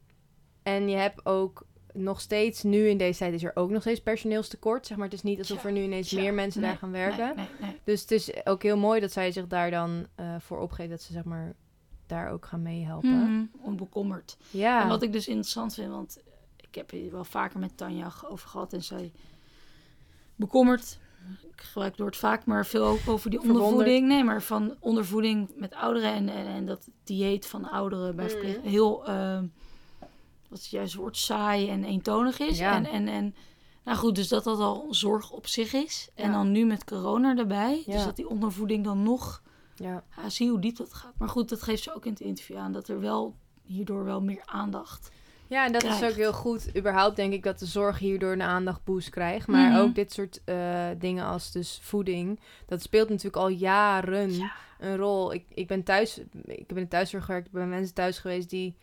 en je hebt ook nog steeds, nu in deze tijd is er ook nog steeds personeelstekort. Zeg maar, het is niet alsof er nu ineens meer mensen nee, daar gaan werken. Nee, nee, nee. Dus het is ook heel mooi dat zij zich daar dan eh, voor opgeeft. Dat ze zeg maar daar ook gaan meehelpen. Mhm, Onbekommerd. Ja. En wat ik dus interessant vind, want ik heb hier wel vaker met Tanja over gehad en zij bekommerd. Ik gebruik het woord vaak, maar veel ook over die ondervoeding. Nee, maar van ondervoeding met ouderen en, en, en dat dieet van ouderen bij Mhm. verpleeg heel, eh, wat is het juiste woord, saai en eentonig is. Ja. En, en, en nou goed, dus dat dat al zorg op zich is. En Ja. dan nu met corona erbij, dus dat die ondervoeding dan nog ja. ja, zie hoe diep dat gaat. Maar goed, dat geeft ze ook in het interview aan. Dat er wel hierdoor wel meer aandacht. ja, en dat is ook heel goed. Überhaupt denk ik dat de zorg hierdoor een aandachtboost krijgt. Maar Mhm. ook dit soort eh, dingen als dus voeding. Dat speelt natuurlijk al jaren Ja. een rol. Ik, ik ben thuis, ik heb in thuiszorg gewerkt. Ik ben bij mensen thuis geweest die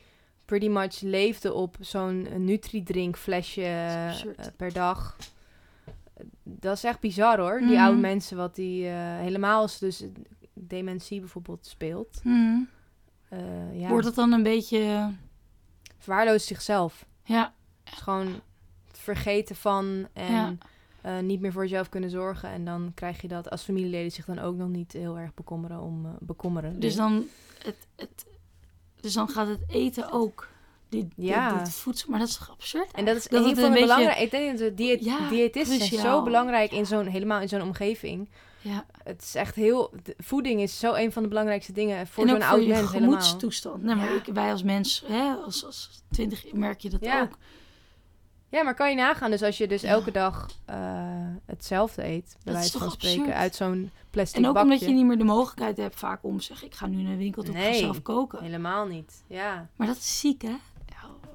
pretty much leefden op zo'n Nutri-drink flesje is absurd. eh, per dag. Dat is echt bizar hoor. Die Mhm. oude mensen, wat die eh, helemaal als dus dementie bijvoorbeeld speelt. Eh, ja. Wordt het dan een beetje... verwaarloost zichzelf. Ja, gewoon het vergeten van en Ja. niet meer voor jezelf kunnen zorgen. En dan krijg je dat als familieleden zich dan ook nog niet heel erg bekommeren om bekommeren. dus dan, het, het, dus dan gaat het eten ook. Dit, Ja. dit, dit voedsel, maar dat is toch absurd? En dat is Dat een van de belangrijke... Ik denk dat de Ja, diëtisten zijn zo belangrijk in zo'n, helemaal in zo'n omgeving. Ja. Het is echt heel... voeding is zo een van de belangrijkste dingen voor zo'n oud mens gemoedstoestand. Nee, maar Ja. ik, wij als mens, hè, als, als twintig merk je dat Ja. ook. Ja, maar kan je nagaan, dus als je dus Ja. elke dag eh, hetzelfde eet, bij wijze van spreken, absurd? uit zo'n plastic En ook bakje. omdat je niet meer de mogelijkheid hebt vaak om zeggen... ik ga nu naar de winkel toe, Nee. zelf koken. Helemaal niet, ja. Maar dat is ziek, hè?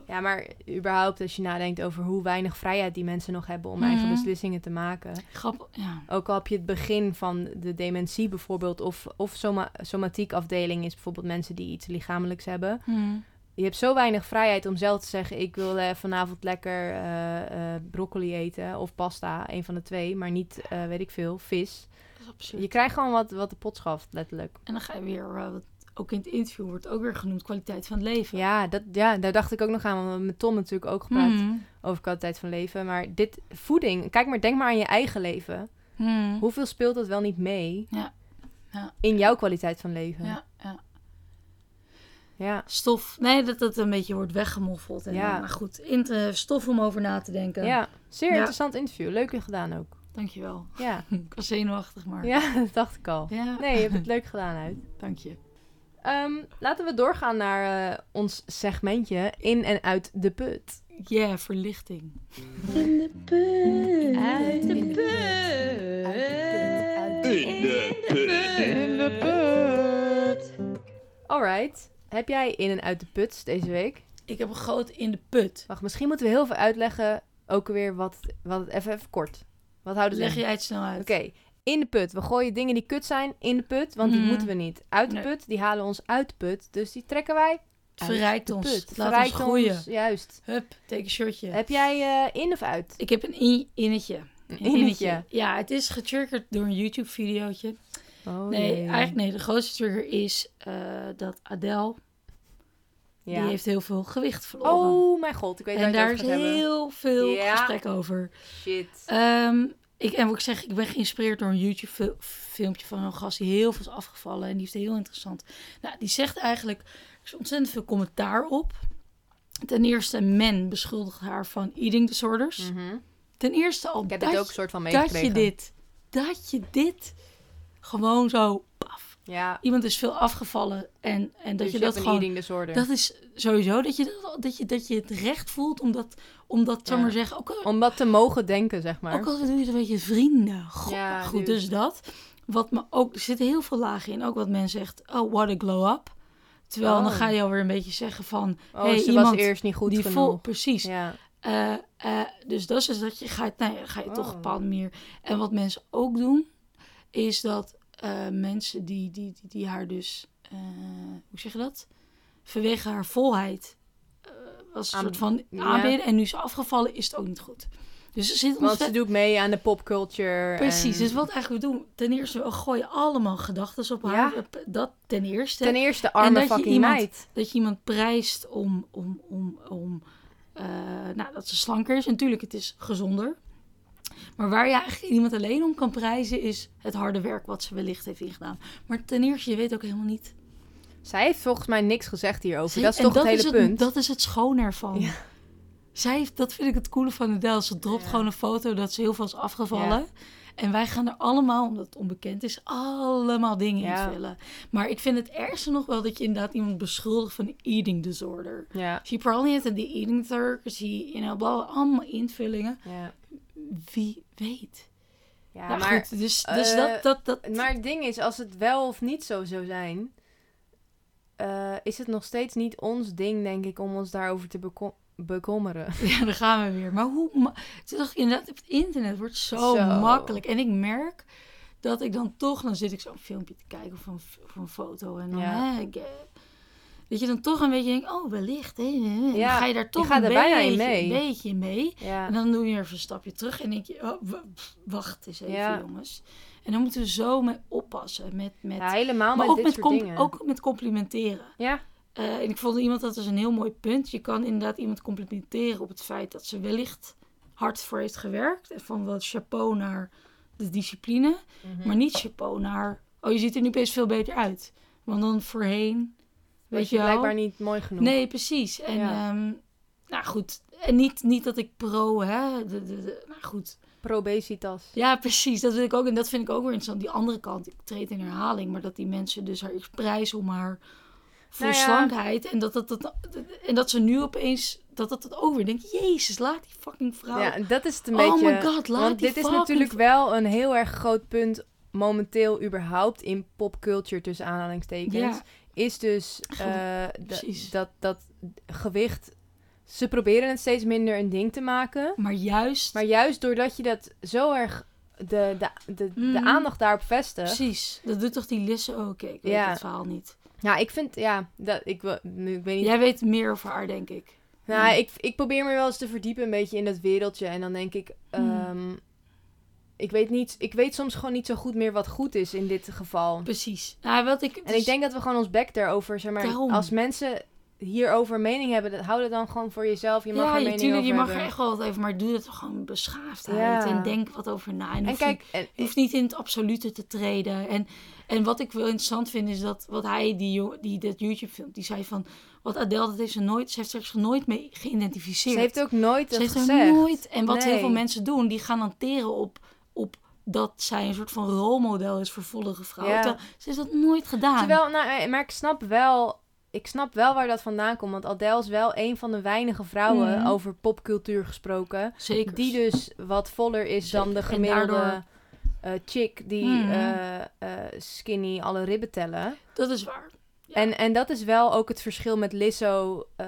Ja, maar überhaupt als je nadenkt over hoe weinig vrijheid die mensen nog hebben om eigen Mhm. beslissingen te maken. grappig, ja. Ook al heb je het begin van de dementie bijvoorbeeld, of, of soma somatiek afdeling is bijvoorbeeld mensen die iets lichamelijks hebben. Hmm. Je hebt zo weinig vrijheid om zelf te zeggen, ik wil vanavond lekker eh, eh, broccoli eten of pasta, een van de twee, maar niet, eh, weet ik veel, vis. Dat is absurd. Je krijgt gewoon wat, wat de pot schaft, letterlijk. En dan ga je weer, wat ook in het interview wordt ook weer genoemd, kwaliteit van leven. Ja, dat, ja, daar dacht ik ook nog aan, want we hebben met Tom natuurlijk ook gepraat Mhm. over kwaliteit van leven. Maar dit, voeding, kijk maar, denk maar aan je eigen leven. Mhm. Hoeveel speelt dat wel niet mee Ja. Ja. in jouw kwaliteit van leven? Ja, ja. Stof, nee, dat het een beetje wordt weggemoffeld. En, Ja. eh, Maar goed, inter, stof om over na te denken. Ja, zeer Ja. interessant interview. Leuk gedaan ook. Dankjewel. Ja. Ik was zenuwachtig, maar... ja, dat dacht ik al. Ja. Nee, je hebt het leuk gedaan uit. Dank je. Ehm, laten we doorgaan naar eh, ons segmentje in en uit de put. Ja, verlichting. In de put. Uit de In put. In de put. In de put. Alright. Heb jij in en uit de put deze week? Ik heb een groot in de put. Wacht, misschien moeten we heel veel uitleggen. Ook weer wat, wat even, even kort. Wat houdt het Leg in? jij het snel uit. Oké, in de put. We gooien dingen die kut zijn in de put, want die Mhm. moeten we niet. Uit de put, die halen ons uit de put. Dus die trekken wij uit Verrijkt de ons. put. Laat Verrijkt ons groeien. ons, juist. Hup, take een shirtje. Heb jij eh, in of uit? Ik heb een in innetje. Een Een innetje. Ja, het is getriggerd door een YouTube-videootje. Oh, nee, eigenlijk nee. De grootste trigger is eh, dat Adele, Ja. die heeft heel veel gewicht verloren. Oh mijn god, ik weet en daar is hebben. heel veel Ja. gesprek over. Shit. Ehm, ik, en wat ik zeg, ik ben geïnspireerd door een YouTube-filmpje van een gast die heel veel is afgevallen. En die heeft het heel interessant. Nou, die zegt eigenlijk, er is ontzettend veel commentaar op. Ten eerste, men beschuldigt haar van eating disorders. Mhm. Ten eerste al Ik heb dat, dit ook een soort van dat je dit, dat je dit gewoon zo, paf. Ja, Iemand is veel afgevallen en, en dat dus je je dat gewoon... Dat is sowieso dat je, dat, dat je, dat je het recht voelt om dat, om dat, zal Ja. maar zeggen, ook al, Om dat te mogen denken, zeg maar. ook al doe je het een beetje vrienden. God, Ja, goed, dus dat. Wat me ook, er zitten heel veel lagen in. Ook wat men zegt, oh, what a glow up. Terwijl Oh. dan ga je alweer een beetje zeggen van, oh, hey, ze iemand was eerst niet goed die genoeg. vol, precies. Ja. Eh, eh, dus dat is dus dat je gaat, nou ja, ga je toch Oh. een bepaalde manier. En wat mensen ook doen, is dat eh, mensen die, die, die, die haar dus, eh, hoe zeg je dat? Vanwege haar volheid eh, was een soort van ja. aanbidden. En nu ze afgevallen, is het ook niet goed. Dus er zit Want ze doet mee aan de popculture. Precies, en- dus wat eigenlijk we doen, ten eerste, we gooien allemaal gedachten op haar. Ja. Dat ten eerste. Ten eerste En arme dat je fucking iemand- meid. dat je iemand prijst om, om, om, om nou, dat ze slanker is. En natuurlijk, het is gezonder. Maar waar je eigenlijk iemand alleen om kan prijzen, is het harde werk wat ze wellicht heeft ingedaan. Maar ten eerste, je weet ook helemaal niet. Zij heeft volgens mij niks gezegd hierover. Dat is toch het hele punt. Dat is het schoon ervan. Ja. Zij heeft, dat vind ik het coole van Adele. Ze dropt Ja. gewoon een foto dat ze heel veel is afgevallen. Ja. En wij gaan er allemaal, omdat het onbekend is, allemaal dingen Ja. invullen. Maar ik vind het ergste nog wel dat je inderdaad iemand beschuldigt van eating disorder. Ja, She probably had the eating disorder, she, you know, bla, bla, allemaal invullingen. ja. Wie weet. ja nou, maar, goed, dus, dus eh, dat, dat, dat... maar het ding is, als het wel of niet zo zou zijn... eh, is het nog steeds niet ons ding, denk ik, om ons daarover te beko- bekommeren. Ja, daar gaan we weer. Maar hoe... ma- ik inderdaad, het internet wordt zo, Zo. makkelijk. En ik merk dat ik dan toch... Dan zit ik zo'n filmpje te kijken of een, of een foto. En dan... Ja. Hè, ik, eh, dat je dan toch een beetje denkt, oh, wellicht. Hè, dan ga je daar toch een, beetje, mee. een beetje mee. Ja, En dan doe je even een stapje terug en denk je, oh, wacht eens even Ja. jongens. En dan moeten we zo mee oppassen. Met, met, ja helemaal maar met ook dit met, ook met complimenteren. Ja, Eh, en ik vond iemand dat is een heel mooi punt. Je kan inderdaad iemand complimenteren op het feit dat ze wellicht hard voor heeft gewerkt. En van wat chapeau naar de discipline. Mhm. Maar niet chapeau naar, oh je ziet er nu best veel beter uit. Want dan voorheen, weet je blijkbaar niet mooi genoeg. Nee, precies. En Ja. ehm, nou goed. En niet, niet dat ik pro, hè. De, de, de, nou goed. Probesitas. Ja, precies. Dat wil ik ook. En dat vind ik ook weer interessant. Die andere kant, ik treed in herhaling. Maar dat die mensen dus haar prijzen om haar voor Nou ja. En dat, dat, dat, en dat ze nu opeens, dat dat, dat ook weer denkt. Jezus, laat die fucking vrouw. Ja, dat is het een oh beetje... my god, laat Want die dit is natuurlijk wel een heel erg groot punt momenteel überhaupt in popculture tussen aanhalingstekens. Ja. Is dus eh, dat, dat gewicht... Ze proberen het steeds minder een ding te maken. Maar juist, Maar juist doordat je dat zo erg... De, de, de, de Mhm. aandacht daarop vestigt. precies. Dat doet toch die Lisse ook. Ik weet Ja. het verhaal niet. Ja, ik vind... Ja, dat, ik, ik weet niet... Jij weet meer over haar, denk ik. Nou, Ja. ik, ik probeer me wel eens te verdiepen een beetje in dat wereldje. En dan denk ik... Hmm. ehm, ik, weet niet, ik weet soms gewoon niet zo goed meer wat goed is in dit geval. Precies. Nou, wat ik, En ik denk dat we gewoon ons bek daarover, zeg maar, Daarom. als mensen hierover mening hebben, dat, hou dat dan gewoon voor jezelf. Je mag er ja, een mening natuurlijk, je over mag er hebben. echt wel wat over, maar doe het gewoon beschaafdheid. Ja. En denk wat over na. En, kijk, en, Je hoeft niet in het absolute te treden. En, en wat ik wel interessant vind is dat wat hij, die, die dat YouTube filmt, die zei van, wat Adele, dat heeft ze nooit, ze heeft zich er nooit mee geïdentificeerd. ze heeft ook nooit Ze dat heeft er gezegd. nooit. En wat heel veel mensen doen, die gaan hanteren op dat zij een soort van rolmodel is voor vollige vrouwen. Ja. Terwijl Ze heeft dat nooit gedaan. Terwijl, nou, eh, maar ik snap wel ik snap wel waar dat vandaan komt. Want Adele is wel een van de weinige vrouwen Mhm. over popcultuur gesproken. Zeker. Die dus wat voller is dan de gemiddelde daardoor- eh, chick die Mhm. eh, skinny alle ribben tellen. Dat is waar. Ja. En, en dat is wel ook het verschil met Lizzo, eh,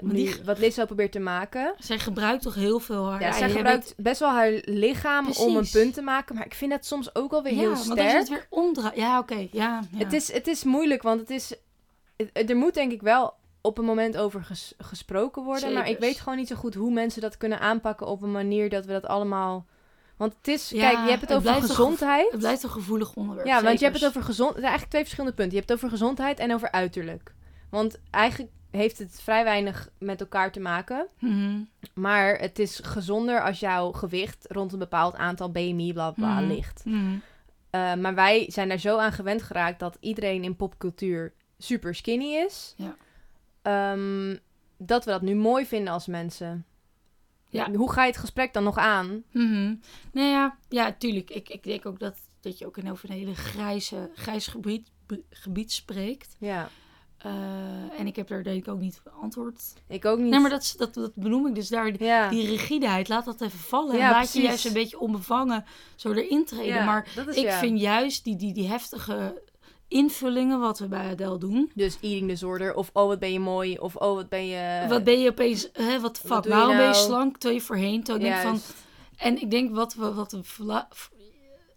nu, die- wat Lizzo probeert te maken. Zij gebruikt toch heel veel haar... Ja, zij gebruikt best wel haar lichaam om een punt te maken. Maar ik vind dat soms ook wel weer bent- heel ja, sterk. je het weer omdraait... Ja, oké. Ja, ja. Het, is, het is moeilijk, want het is, het- er moet denk ik wel op een moment over ges- gesproken worden. Maar ik weet gewoon niet zo goed hoe mensen dat kunnen aanpakken op een manier dat we dat allemaal... Want het is, Ja, kijk, je hebt het het over gezondheid. Het blijft een gevoelig onderwerp. Ja, want je hebt het over gezond. Er zijn eigenlijk twee verschillende punten. Je hebt het over gezondheid en over uiterlijk. Want eigenlijk heeft het vrij weinig met elkaar te maken. Mhm. Maar het is gezonder als jouw gewicht rond een bepaald aantal BMI bla bla Mhm. ligt. Mhm. Uh, maar wij zijn daar zo aan gewend geraakt dat iedereen in popcultuur super skinny is. Ja. Ehm, dat we dat nu mooi vinden als mensen. Ja. Hoe ga je het gesprek dan nog aan? Mhm. Nou ja, ja, tuurlijk. Ik, ik denk ook dat, dat je ook in over een hele grijze, grijs gebied, gebied spreekt. Ja, Eh, en ik heb daar denk ik ook niet antwoord. ik ook niet. Nee, maar dat, dat, dat benoem ik dus daar. ja. Die rigideheid, laat dat even vallen. Ja, en laat precies. je juist een beetje onbevangen zo erin treden. Ja, maar ik vind juist die, die, die heftige invullingen wat we bij Adele doen. Dus eating disorder, of oh wat ben je mooi, of oh wat ben je... wat ben je opeens, hè, wat fuck, waarom ben je nou? slank terwijl je voorheen? Terwijl ik denk van. En ik denk wat we, wat v-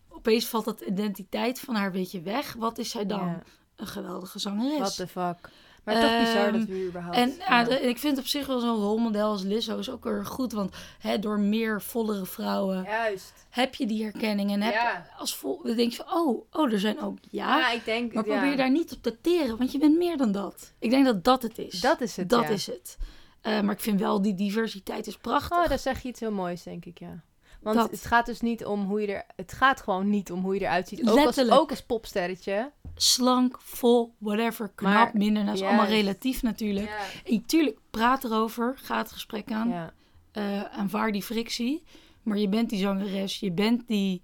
opeens valt dat identiteit van haar een beetje weg. Wat is zij dan? Ja, Een geweldige zangeres. what the fuck. Maar toch bizar Ehm, dat we hier überhaupt... En ja, de- ik vind op zich wel zo'n rolmodel als Lizzo is ook erg goed. Want hè, door meer vollere vrouwen Juist. heb je die herkenning. En heb Ja. als vol, dan denk je van, oh, oh, er zijn ook ja. Ja, ik denk... maar probeer daar niet op te teren, want je bent meer dan dat. Ik denk dat dat het is. Dat is het, Dat is het. Eh, maar ik vind wel die diversiteit is prachtig. Oh, daar zeg je iets heel moois, denk ik, ja. Want Dat. het gaat dus niet om hoe je er... Het gaat gewoon niet om hoe je eruit ziet. Ook als, ook als popsterretje. Slank, vol, whatever, knap, Maar- minder. Dat is allemaal relatief natuurlijk. En tuurlijk, praat erover, ga het gesprek aan. Ja. eh, aanvaar die frictie. Maar je bent die zangeres, je bent die...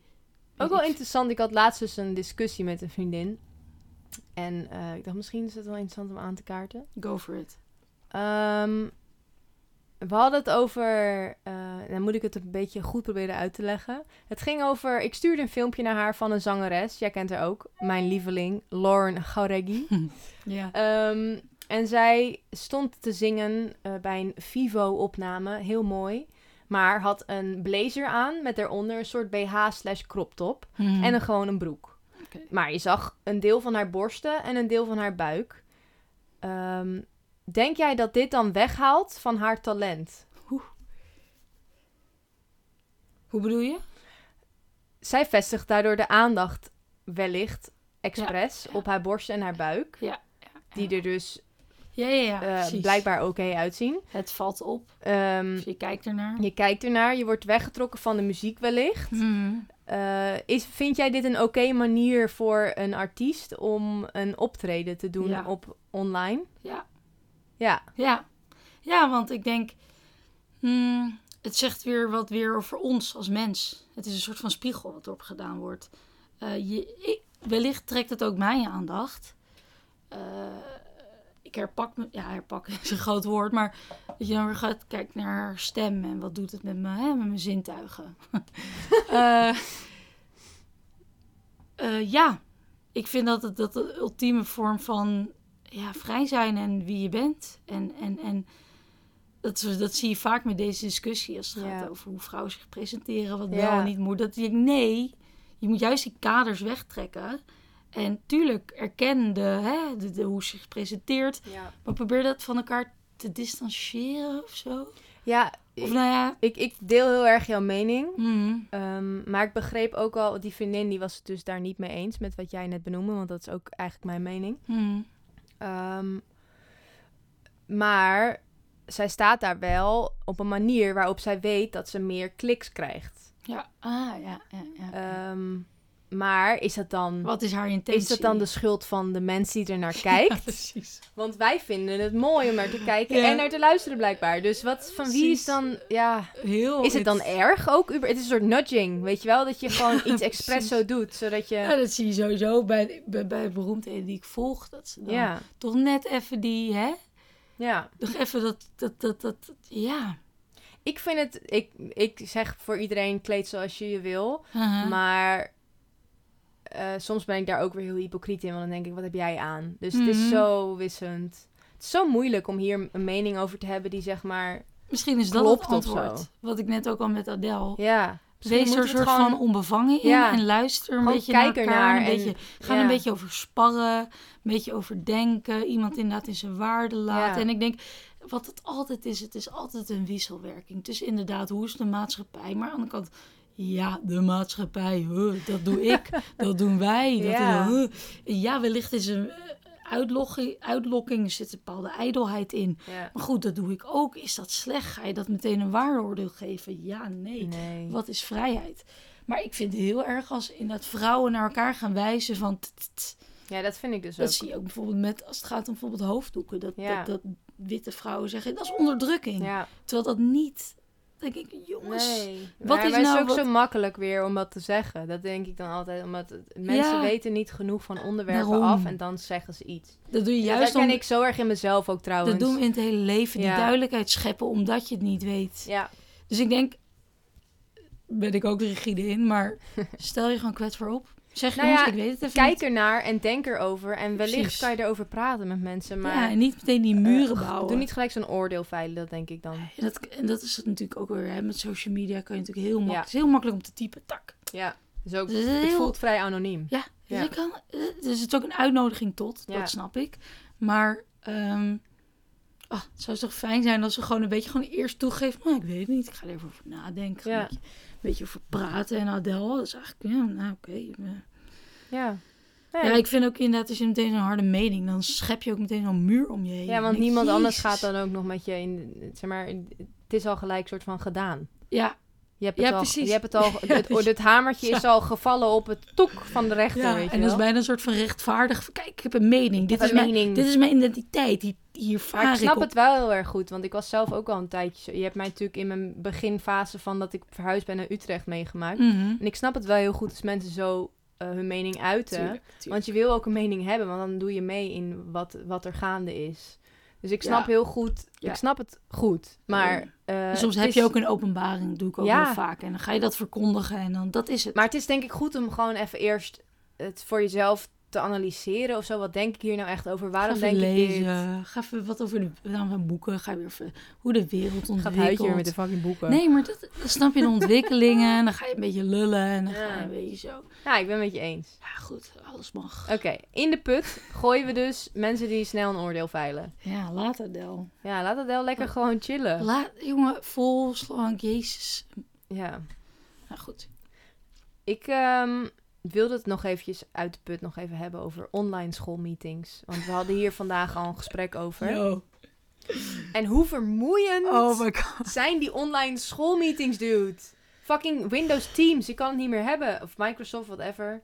Ook wel interessant. Ik had laatst dus een discussie met een vriendin. En eh, ik dacht, misschien is het wel interessant om aan te kaarten. Go for it. Ehm, we hadden het over... eh, dan moet ik het een beetje goed proberen uit te leggen. Het ging over... Ik stuurde een filmpje naar haar van een zangeres. Jij kent haar ook. Mijn lieveling, Lauren Gauregui. Ja. Ehm, en zij stond te zingen eh, bij een Vivo-opname, heel mooi. Maar had een blazer aan met daaronder een soort BH slash crop top. Mhm. En een, gewoon een broek. Maar je zag een deel van haar borsten en een deel van haar buik. Ehm, denk jij dat dit dan weghaalt van haar talent? Hoe bedoel je? Zij vestigt daardoor de aandacht wellicht expres Ja, ja. op haar borsten en haar buik. Ja. Die er dus Ja, ja, ja. eh, blijkbaar oké uitzien. Het valt op. Ehm, Dus je kijkt ernaar. Je kijkt ernaar, je wordt weggetrokken van de muziek wellicht. Mhm. Eh, is, vind jij dit een oké manier voor een artiest om een optreden te doen op online? Ja. Ja, Ja. Ja, want ik denk... hmm, het zegt weer wat weer over ons als mens. Het is een soort van spiegel wat erop gedaan wordt. Eh, je, wellicht trekt het ook mijn aandacht. Eh, ik herpak me... Ja, herpak is een groot woord. Maar dat je dan weer gaat kijken naar haar stem. En wat doet het met, me, hè, met mijn zintuigen. Eh, ja, ik vind dat het dat de ultieme vorm van ja, vrij zijn en wie je bent. En, en, en dat, dat zie je vaak met deze discussie als het Ja. gaat over hoe vrouwen zich presenteren, wat wel en niet moet. Dat ik nee, je moet juist die kaders wegtrekken. En tuurlijk erken de, hè, de, de- hoe ze zich presenteert, ja. maar probeer dat van elkaar te distancieren of zo. ja Of ik, nou ja, ik, ik deel heel erg jouw mening. mhm, Ehm, maar ik begreep ook al, die vriendin die was het dus daar niet mee eens met wat jij net benoemde, want dat is ook eigenlijk mijn mening. mhm. Ehm, maar zij staat daar wel op een manier waarop zij weet dat ze meer kliks krijgt. ja, ah ja, ja, ja. Ehm, Maar is dat dan, Wat is haar intentie? is dat dan de schuld van de mens die er naar Ja, kijkt? precies. Want wij vinden het mooi om naar te kijken Ja. en naar te luisteren blijkbaar. Dus wat, van wie is dan, ja... Heel... Is het dan erg ook? Het is een soort nudging, weet je wel? Dat je gewoon iets expres zo doet, zodat je... Ja, dat zie je sowieso bij, bij, bij beroemdheden die ik volg. Dat ze dan Ja, toch net even die, hè? ja. Nog even dat, dat, dat, dat, dat- ja. Ik vind het... Ik, ik zeg voor iedereen, kleed zoals je je wil. Haha. Maar eh, soms ben ik daar ook weer heel hypocriet in. Want dan denk ik, wat heb jij aan? Dus het is Mhm. zo wisselend. Het is zo moeilijk om hier een mening over te hebben die zeg maar... Misschien is dat klopt het antwoord. Wat ik net ook al met Adele. Ja, Wees er een soort gewoon... van onbevangen in Ja. en luister een Gewoon beetje naar elkaar. een en- beetje, ga ja. een beetje over sparren, een beetje over denken. Iemand inderdaad in zijn waarde laten. Ja. En ik denk, wat het altijd is, het is altijd een wisselwerking. Het is inderdaad, hoe is de maatschappij? Maar aan de andere kant, ja, de maatschappij, huh, dat doe ik, dat doen wij. Dat Ja. huh. ja, wellicht is een eh, uitlokking, uitlokking, er zit een bepaalde ijdelheid in. Ja. Maar goed, dat doe ik ook. Is dat slecht? Ga je dat meteen een waardeoordeel geven? Ja, nee. Nee. Wat is vrijheid? Maar ik vind het heel erg als inderdaad vrouwen naar elkaar gaan wijzen van... t- t- t. Ja, dat vind ik dus Dat ook. zie je ook bijvoorbeeld met, als het gaat om bijvoorbeeld hoofddoeken. Dat, Ja. dat, dat witte vrouwen zeggen, dat is onderdrukking. Ja, Terwijl dat niet... Denk ik, jongens... nee. wat maar, is maar nou het is ook wat- zo makkelijk weer om dat te zeggen. Dat denk ik dan altijd. Omdat mensen Ja. weten niet genoeg van onderwerpen Daarom. af en dan zeggen ze iets. Dat doe je Juist juist dat ken ik zo erg in mezelf ook trouwens. Dat doen we in het hele leven. Die Ja. duidelijkheid scheppen omdat je het niet weet. Ja, Dus ik denk... Ben ik ook rigide in, maar stel je gewoon kwetsbaar op. Zeg Nou jongens, ja, ik weet het even kijk niet. ernaar en denk erover. En wellicht Precies. kan je erover praten met mensen. Maar Ja, en niet meteen die muren eh, bouwen. doe niet gelijk zo'n oordeel veilen, dat denk ik dan. En dat, en dat is het natuurlijk ook weer. Hè. Met social media kan je natuurlijk heel makkelijk. Het is heel makkelijk om te typen. Tak. Ja, dus ook, Dus het is het heel- voelt vrij anoniem. Ja, dus, Ja. ik kan, eh, dus het is ook een uitnodiging tot. Dat snap ik. Maar ehm, ah, het zou toch fijn zijn als ze gewoon een beetje gewoon eerst toegeven. Nou, ik weet het niet. Ik ga er even over nadenken. Ja. Een, beetje, een beetje over praten. En Adele, dat is eigenlijk, ja, nou oké. eh. Ja. Ja, ik vind ook inderdaad, als je meteen zo'n harde mening, dan schep je ook meteen zo'n muur om je heen. Ja, want denk niemand anders gaat dan ook nog met je in, zeg maar, het is al gelijk soort van gedaan. Ja, Je hebt het Ja, al, precies. Je hebt het al, het, het hamertje is al gevallen op het toek van de rechter, ja weet je en dat is bijna een soort van rechtvaardig. Kijk, ik heb een mening. Dit is, een mijn, mening. dit is mijn identiteit. Hier, hier vaar Maar ik snap het wel heel erg goed, want ik was zelf ook al een tijdje zo. Je hebt mij natuurlijk in mijn beginfase van dat ik verhuisd ben naar Utrecht meegemaakt. Mhm. En ik snap het wel heel goed als mensen zo hun mening uiten. Tuurlijk, tuurlijk. Want je wil ook een mening hebben, want dan doe je mee in wat, wat er gaande is. Dus ik snap Ja. heel goed, Ja. ik snap het goed. Maar eh, Soms heb je ook een openbaring, doe ik ook Ja. wel vaak. En dan ga je dat verkondigen en dan, dat is het. Maar het is denk ik goed om gewoon even eerst het voor jezelf te analyseren of zo. Wat denk ik hier nou echt over? ga Waarom denk lezen, ik dit? ga even wat over de nou, van boeken, ga weer even hoe de wereld Gaat ontwikkelt. huidje weer met de fucking boeken. Nee, maar dat, dan snap je de ontwikkelingen en dan ga je een beetje lullen en dan ga Ja. je een beetje zo. Ja, ik ben het met je eens. Ja, goed, alles mag. Oké, in de put gooien we dus mensen die snel een oordeel veilen. Ja, laat Adel. Ja, laat het wel lekker gewoon chillen. Laat, jongen, vol slank, jezus. Ja. Nou goed. Ik ehm, wilde het nog eventjes uit de put nog even hebben over online schoolmeetings. Want we hadden hier vandaag al een gesprek over. En hoe vermoeiend Oh my god. zijn die online schoolmeetings, dude? Fucking Windows Teams, ik kan het niet meer hebben. Of Microsoft, whatever.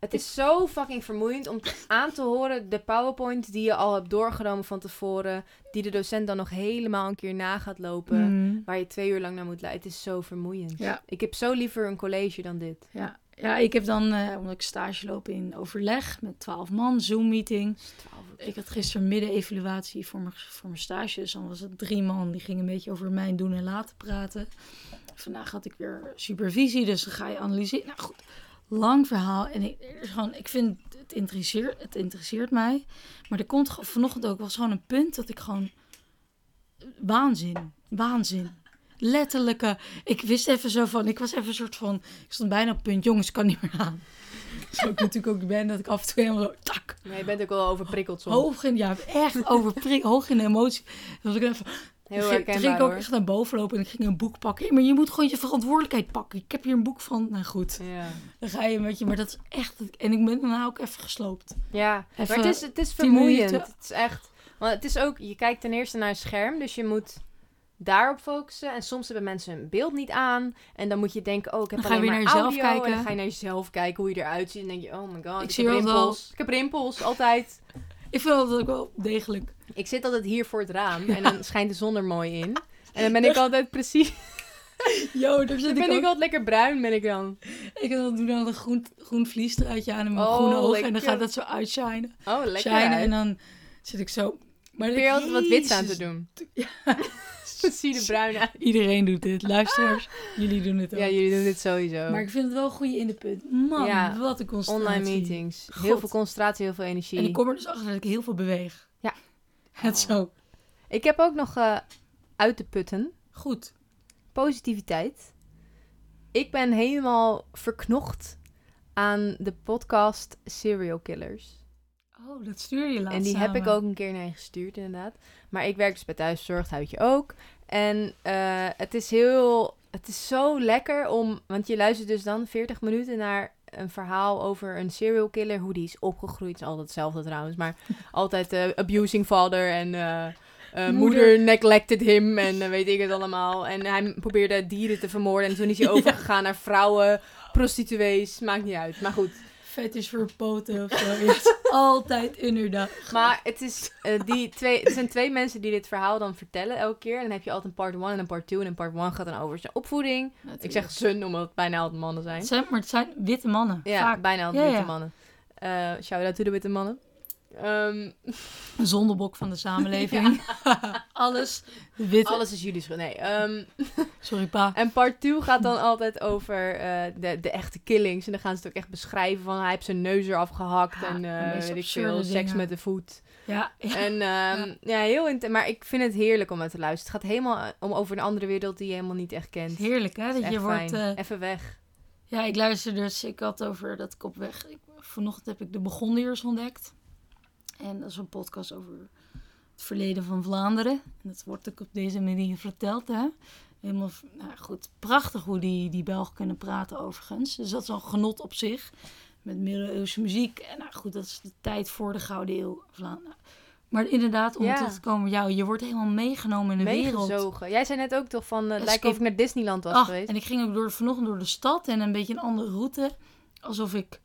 Het is zo fucking vermoeiend om aan te horen de PowerPoint die je al hebt doorgenomen van tevoren. Die de docent dan nog helemaal een keer na gaat lopen. Mm. Waar je twee uur lang naar moet luisteren. Het is zo vermoeiend. Ja. Ik heb zo liever een college dan dit. Ja. Ja, ik heb dan, eh, omdat ik stage loop in overleg met 12 man, Zoom-meeting. Ik had gisteren midden-evaluatie voor mijn, voor mijn stage. Dus dan was het drie man die gingen een beetje over mijn doen en laten praten. Vandaag had ik weer supervisie, dus dan ga je analyseren. Nou goed, lang verhaal. En ik, er is gewoon, ik vind het interesseert, het interesseert mij. Maar er komt vanochtend ook was gewoon een punt dat ik gewoon waanzin, waanzin. Letterlijke, ik wist even zo van, ik was even een soort van, ik stond bijna op het punt, jongens, ik kan niet meer aan. Zo ik natuurlijk ook ben dat ik af en toe helemaal zo, tak, je bent ook wel overprikkeld soms. hoog in, ja, echt overprik, hoog in de emotie. Dus ik even, Heel ging- ik ook echt naar boven lopen en ik ging een boek pakken. Maar je moet gewoon je verantwoordelijkheid pakken. Ik heb hier een boek van, nou goed, Ja, dan ga je met je, maar dat is echt, en ik ben daarna ook even gesloopt. ja. Even maar het is, het is vermoeiend. Het is echt... Want het is ook... Je kijkt ten eerste naar een scherm, dus je moet daarop focussen. En soms hebben mensen hun beeld niet aan. En dan moet je denken, oh, ik heb Dan ga je alleen weer maar naar jezelf. En kijken. dan ga je naar jezelf kijken hoe je eruit ziet. En dan denk je, oh my god, ik, zie heb rimpels. Ik heb rimpels, altijd. Ik vind dat ook wel degelijk. Ik zit altijd hier voor het raam. En dan schijnt de zon er mooi in. En dan ben ik altijd precies... Yo, daar Dan zit ben ik ik altijd lekker bruin, ben ik dan. Ik doe dan een groen, groen vliestruitje aan en mijn Oh, groene ogen. En dan gaat dat zo uitshinen. Oh, lekker. Shinen, en dan zit ik zo... Maar Probeer altijd wat wits aan te doen. Ja. Zie je er bruin uit. Iedereen doet dit. Luisteraars, jullie doen het ook. Ja, jullie doen dit sowieso. Maar ik vind het wel een goede in de punt. Man, Ja, wat een concentratie. Online meetings. Heel veel concentratie, heel veel energie. En ik kom er dus achter dat ik heel veel beweeg. Ja. Het zo. Ik heb ook nog eh, uit te putten. Goed. Positiviteit. Ik ben helemaal verknocht aan de podcast Serial Killers. Oh, dat stuur je laatst en die heb ik ook een keer naar je gestuurd, inderdaad. Maar ik werk dus bij thuiszorg, dat houd je ook. En eh, het is heel... Het is zo lekker om... Want je luistert dus dan 40 minuten naar een verhaal over een serial killer. Hoe die is opgegroeid. Het is altijd hetzelfde trouwens. Maar altijd eh, abusing father en... eh, Moeder. neglected him en weet ik het allemaal. En hij probeerde dieren te vermoorden. En toen is hij overgegaan naar vrouwen, prostituees. Maakt niet uit. Maar goed. Vet is voor poten of zo. Je hebt altijd inderdaad. Maar het, is, eh, die twee, het zijn twee mensen die dit verhaal dan vertellen elke keer. En dan heb je altijd een part 1 en een part 2. En een part 1 gaat dan over zijn opvoeding. Ik zeg zijn, omdat het bijna altijd mannen zijn. Het zijn, maar het zijn witte mannen. Ja, Vaak bijna altijd Ja, witte ja. mannen. Eh Shout-out to de witte mannen. Een zondebok van de samenleving. Alles witte. alles is jullie schuld. Nee. ehm, Sorry pa. en part 2 gaat dan altijd over eh, de, de echte killings. En dan gaan ze het ook echt beschrijven van hij heeft zijn neus eraf gehakt. Ja, en eh weet ik veel, seks met de voet. Ja, ja. En ehm, ja. heel Maar ik vind het heerlijk om naar te luisteren. Het gaat helemaal eh, om over een andere wereld die je helemaal niet echt kent. heerlijk hè. Het Dat je wordt... eh, Even weg. Ja, ik luister dus. Ik had over dat ik op weg. Ik, vanochtend heb ik de Begondiërs ontdekt. En dat is een podcast over het verleden van Vlaanderen. En dat wordt ook op deze manier verteld. Hè? Helemaal nou goed, prachtig hoe die, die Belgen kunnen praten overigens. Dus dat is al genot op zich. Met middeleeuwse muziek. En nou goed, dat is de tijd voor de Gouden Eeuw Vlaanderen. Maar inderdaad, om Ja. terug te komen jou, je wordt helemaal meegenomen in de wereld. Jij zei net ook toch van, eh, lijkt of ik naar Disneyland was Ach, geweest. en ik ging ook door, vanochtend door de stad en een beetje een andere route. Alsof ik...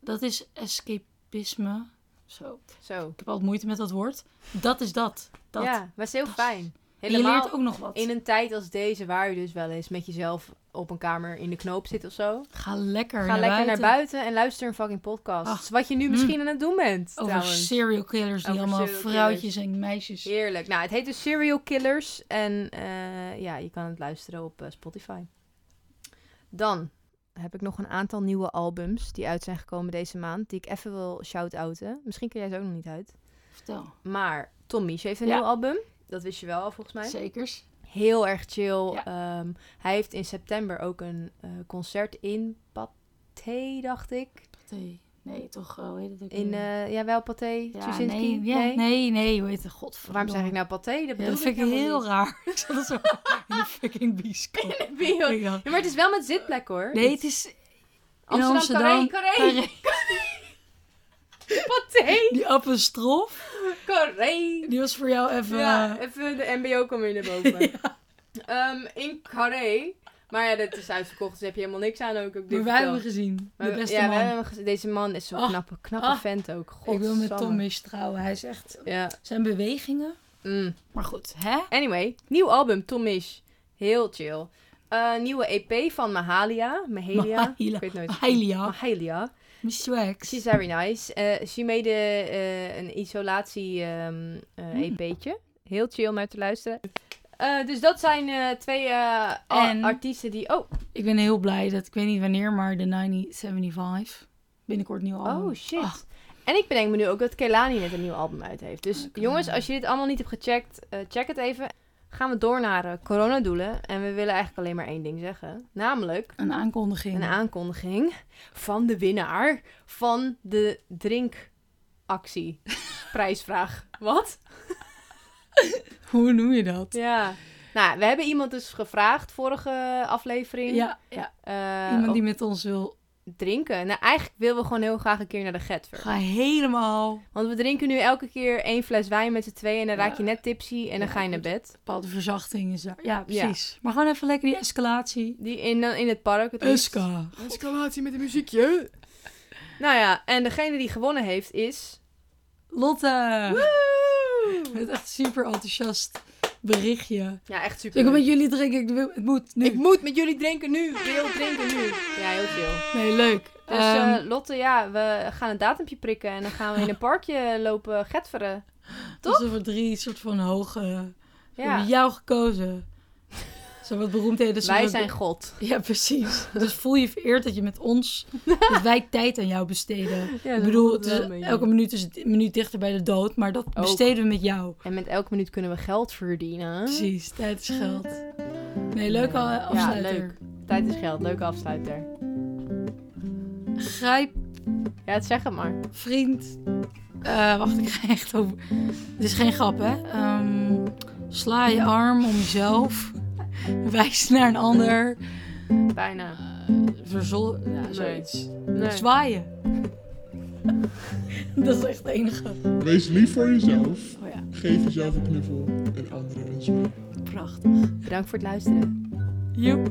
Dat is escapisme. Zo. Zo. Ik heb altijd moeite met dat woord. Dat is dat. dat. Ja, maar is heel Dat fijn. En je Helemaal leert ook nog wat. in een tijd als deze, waar je dus wel eens met jezelf op een kamer in de knoop zit of zo. Ga lekker Ga naar lekker buiten. naar buiten en luister een fucking podcast. Ach. Wat je nu Mm. misschien aan het doen bent, Over trouwens. serial killers die Over allemaal vrouwtjes en meisjes. Heerlijk. Nou, het heet dus Serial Killers. En eh, ja, je kan het luisteren op eh, Spotify. Dan heb ik nog een aantal nieuwe albums die uit zijn gekomen deze maand. Die ik even wil shout-outen. Misschien ken jij ze ook nog niet uit. Vertel. Maar Tom Misch heeft een Ja. nieuw album. Dat wist je wel al volgens mij. Zekers. Heel erg chill. Ja. Ehm, hij heeft in september ook een eh, concert in Pathé, dacht ik. Nee, nee toch? Oh, hoe heet het ook In, eh ja, wel Pathé, ja, nee, ja, nee, nee, hoe heet het? God, Waarom zeg ik nou Pathé? Dat, Ja, bedoel dat vind ik heel niet. raar. Ik zat zo in de fucking bioscoop. Bio- Ik dacht, Ja, maar het is wel met zitplek hoor. Nee, het is in Amsterdam, Amsterdam. Carré, Carré. Pathé, Die apostrof, Carré. die was voor jou even... Ja, eh, even de mbo kwam weer naar boven. Ehm, in Carré. Maar ja, dat is uitverkocht, dus heb je helemaal niks aan ook. ook dit maar wij hebben gezien. De beste ja, man. wij hebben gezien. Deze man is zo'n Ah, knappe, knappe ah. vent ook. Ik wil met Tom. Misch trouwen. Hij is echt... Ja. Zijn bewegingen... Mm. Maar goed, hè? Anyway, nieuw album, Tom Misch. Heel chill. Eh, nieuwe EP van Mahalia. Mahalia. Mahalia. Ik weet nooit. Mahalia. Mahalia. Miss Wax. She's very nice. She made eh, een isolatie ehm eh, Mm. EP'tje. Heel chill naar te luisteren. Eh, dus dat zijn eh, twee eh, En- artiesten die... Oh, Ik ben heel blij dat, ik weet niet wanneer, maar de 1975 binnenkort nieuw album. oh shit. Ah, En ik bedenk me nu ook dat Kelani net een nieuw album uit heeft. Dus jongens, als je dit allemaal niet hebt gecheckt, check het even. Gaan we door naar coronadoelen. En we willen eigenlijk alleen maar één ding zeggen. Namelijk een aankondiging. een aankondiging van de winnaar van de drinkactie. Prijsvraag. Wat? Hoe noem je dat? Ja. Nou, we hebben iemand dus gevraagd vorige aflevering. Ja, ja. Eh, iemand die met ons wil drinken? Nou, eigenlijk willen we gewoon heel graag een keer naar de Getver. Ga helemaal Want we drinken nu elke keer één fles wijn met z'n tweeën en dan Ja. raak je net tipsy en dan Ja, ga je naar bed. bepaalde verzachting is daar. Ja, precies. Maar gewoon even lekker die escalatie. Die in, dan in het park. Het. Escalatie met een muziekje. Nou ja, en degene die gewonnen heeft is... Lotte. Woe! Met echt super enthousiast berichtje. Ja, echt Ik super. wil met jullie drinken. Ik wil, het moet nu. Ik moet met jullie drinken nu. Wil drinken nu. Ja, heel chill. Nee, leuk. Dus Ehm, eh, Lotte, ja, we gaan een datumpje prikken en dan gaan we in een parkje lopen getveren. toch? Alsof er drie soort van hoge... Ja. Ja, jou gekozen. Zo wat beroemdheden. zo wij zijn God. Ja, precies. Dus voel je vereerd dat je met ons... dat wij tijd aan jou besteden. Ja, ik bedoel, het is, elke minuut is een minuut dichter bij de dood. Maar dat besteden we met jou. En met elke minuut kunnen we geld verdienen. Precies, tijd is geld. Nee, leuke afsluiter. leuk. Tijd is geld. Leuke afsluiter. Grijp, Ja, het zeg het maar. vriend. Eh, wacht, ik ga echt over. Dit is geen grap, hè? Ehm, sla je arm om jezelf. Wijs naar een ander. Bijna. Verzol. Ja, zoiets. Nee. Zwaaien. Dat is echt het enige. Wees lief voor jezelf. Oh ja, Geef jezelf een knuffel en anderen een smaak. prachtig. Bedankt voor het luisteren. Joep.